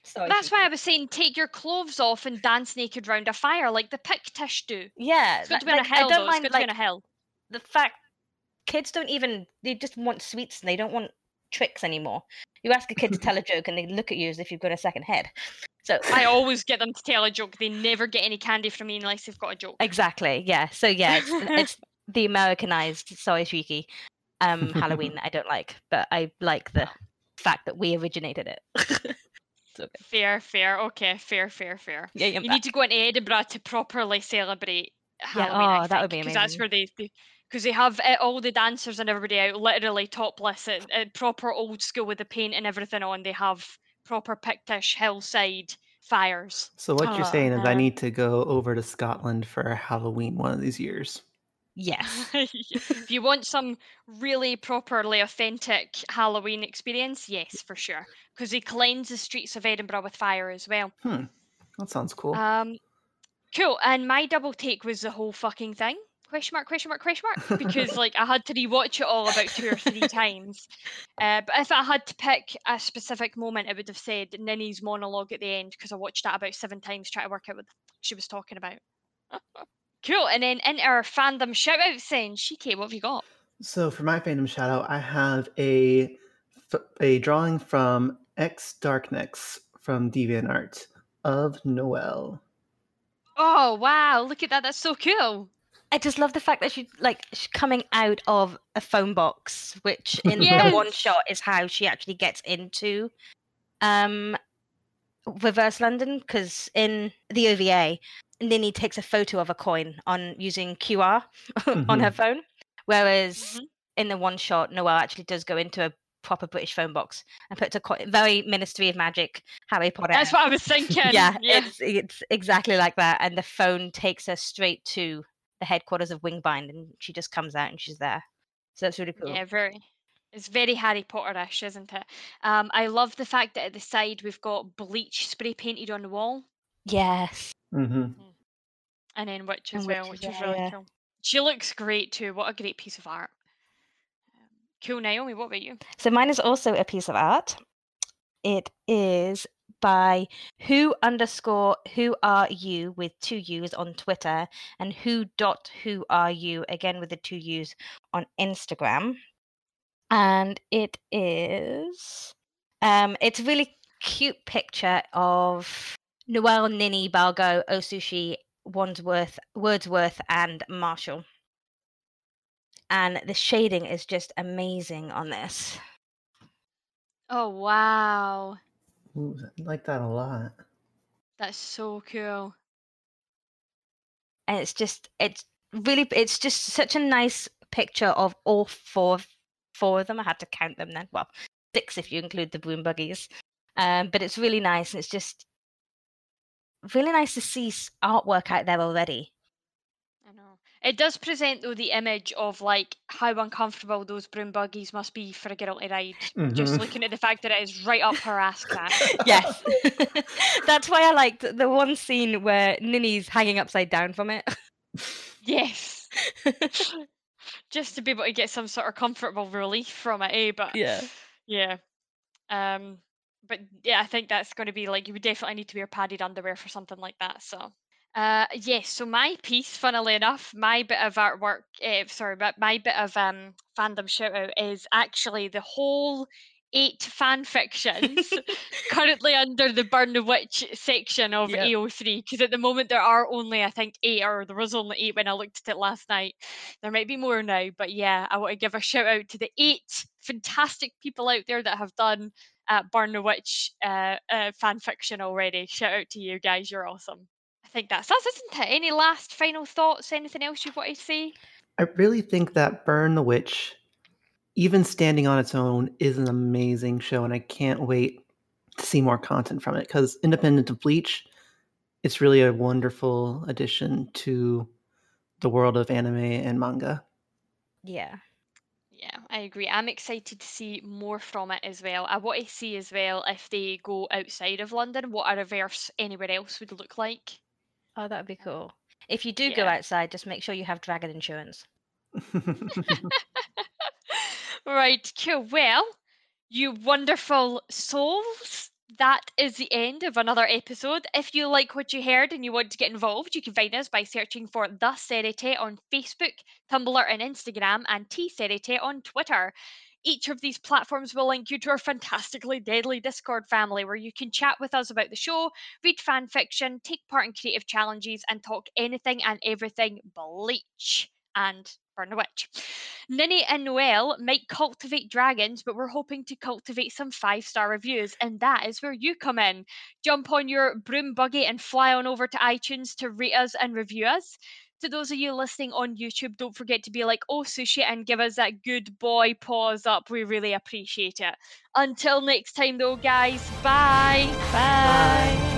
Sorry, That's why I was saying take your clothes off and dance naked round a fire like the Pictish do. Yeah, It's good that- to be in a like, hell, I don't It's mind good to be in a hell. the fact kids don't even they just want sweets and they don't want tricks anymore. You ask a kid to tell a joke and they look at you as if you've got a second head. So I always get them to tell a joke. They never get any candy from me unless they've got a joke. exactly, yeah. So yeah, it's, it's the Americanized sorry Shrieky um Halloween that I don't like, but I like the fact that we originated it. It's okay. Fair, fair. Okay, fair, fair, fair. Yeah, yeah, You need to go into Edinburgh to properly celebrate Halloween. I oh, that would be Because that's amazing. where they. because they have uh, all the dancers and everybody out literally topless at, at proper old school with the paint and everything on. They have proper Pictish hillside fires. So what you're Oh, saying is I need to go over to Scotland for Halloween one of these years. Yes. if you want some really properly authentic Halloween experience, yes, for sure. Because he cleans the streets of Edinburgh with fire as well. Hmm. That sounds cool. Um, cool. And my double take was the whole fucking thing. Question mark? Question mark? Question mark? Because like I had to rewatch it all about two or three times. Uh, but if I had to pick a specific moment, I would have said Ninny's monologue at the end because I watched that about seven times trying to work out what she was talking about. cool. And then in our fandom shout out saying, Shiki, what have you got? So for my fandom shout out, I have a a drawing from X Darknex from DeviantArt of Noel. Oh wow, look at that. That's so cool. I just love the fact that she like she's coming out of a phone box, which in Yes. the one shot is how she actually gets into um reverse London because in the OVA, Ninny takes a photo of a coin on using QR on her phone, whereas Mhm. in the one shot, Noel actually does go into a proper British phone box and puts a coin. Very Ministry of Magic, Harry Potter. That's what I was thinking. yeah, yeah. it's it's exactly like that. And the phone takes her straight to the headquarters of Wingbind, and she just comes out and she's there. So that's really cool. Yeah, very. It's very Harry Potter-ish, isn't it? Um, I love the fact that at the side we've got bleach spray painted on the wall, Yes. hmm and then witch And as well, Witch which as is well, really yeah. cool. She looks great too. What a great piece of art. Cool, Naomi. What about you? So mine is also a piece of art. It is by who underscore who are you with two U's on Twitter and who dot who are you again with the two U's on Instagram. And it is um it's a really cute picture of Noel, Ninny, Balgo, Osushi, Wandsworth, Wordsworth, and Marshall. And the shading is just amazing on this. Oh wow, Ooh, I like that a lot. that's so cool. and it's just it's really it's just such a nice picture of all four of- four of them i had to count them then well six if you include the broom buggies um but it's really nice and it's just really nice to see artwork out there already I know. It does present though the image of like how uncomfortable those broom buggies must be for a girl to ride. Just Mhm. looking at the fact that it is right up her ass crack. yes that's why i liked the one scene where ninny's hanging upside down from it yes. Just to be able to get some sort of comfortable relief from it, eh? But Yeah. yeah. Um, but yeah, I think that's going to be like you would definitely need to wear padded underwear for something like that. So, uh, yes. So my piece, funnily enough, my bit of artwork, uh, sorry, but my bit of um fandom shout out is actually the whole eight fan fictions currently under the Burn the Witch section of Yep. AO3 because at the moment there are only I think eight or there was only eight when I looked at it last night. There might be more now, but yeah, I want to give a shout out to the eight fantastic people out there that have done uh, Burn the Witch uh, uh, fan fiction already. Shout out to you guys, you're awesome. I think that's us, isn't it? Any last final thoughts? Anything else you want to say? I really think that Burn the Witch, even standing on its own, is an amazing show, and I can't wait to see more content from it. Because independent of Bleach, it's really a wonderful addition to the world of anime and manga. Yeah. Yeah, I agree. I'm excited to see more from it as well. I want to see as well if they go outside of London, what a reverse anywhere else would look like. Oh, that'd be um, cool. If you do go outside, just make sure you have dragon insurance. right, cool. Well, you wonderful souls. That is the end of another episode. If you like what you heard and you want to get involved, you can find us by searching for The Seireitei on Facebook, Tumblr, and Instagram, and T Seireitei on Twitter. Each of these platforms will link you to our fantastically deadly Discord family where you can chat with us about the show, read fan fiction, take part in creative challenges, and talk anything and everything Bleach and Burn Witch. Ninny and Noel might cultivate dragons, but we're hoping to cultivate some five star reviews, and that is where you come in. Jump on your broom buggy and fly on over to iTunes to rate us and review us. To those of you listening on YouTube, don't forget to be like, oh, sushi, and give us that good boy paws up. We really appreciate it. Until next time, though, guys, bye. Bye.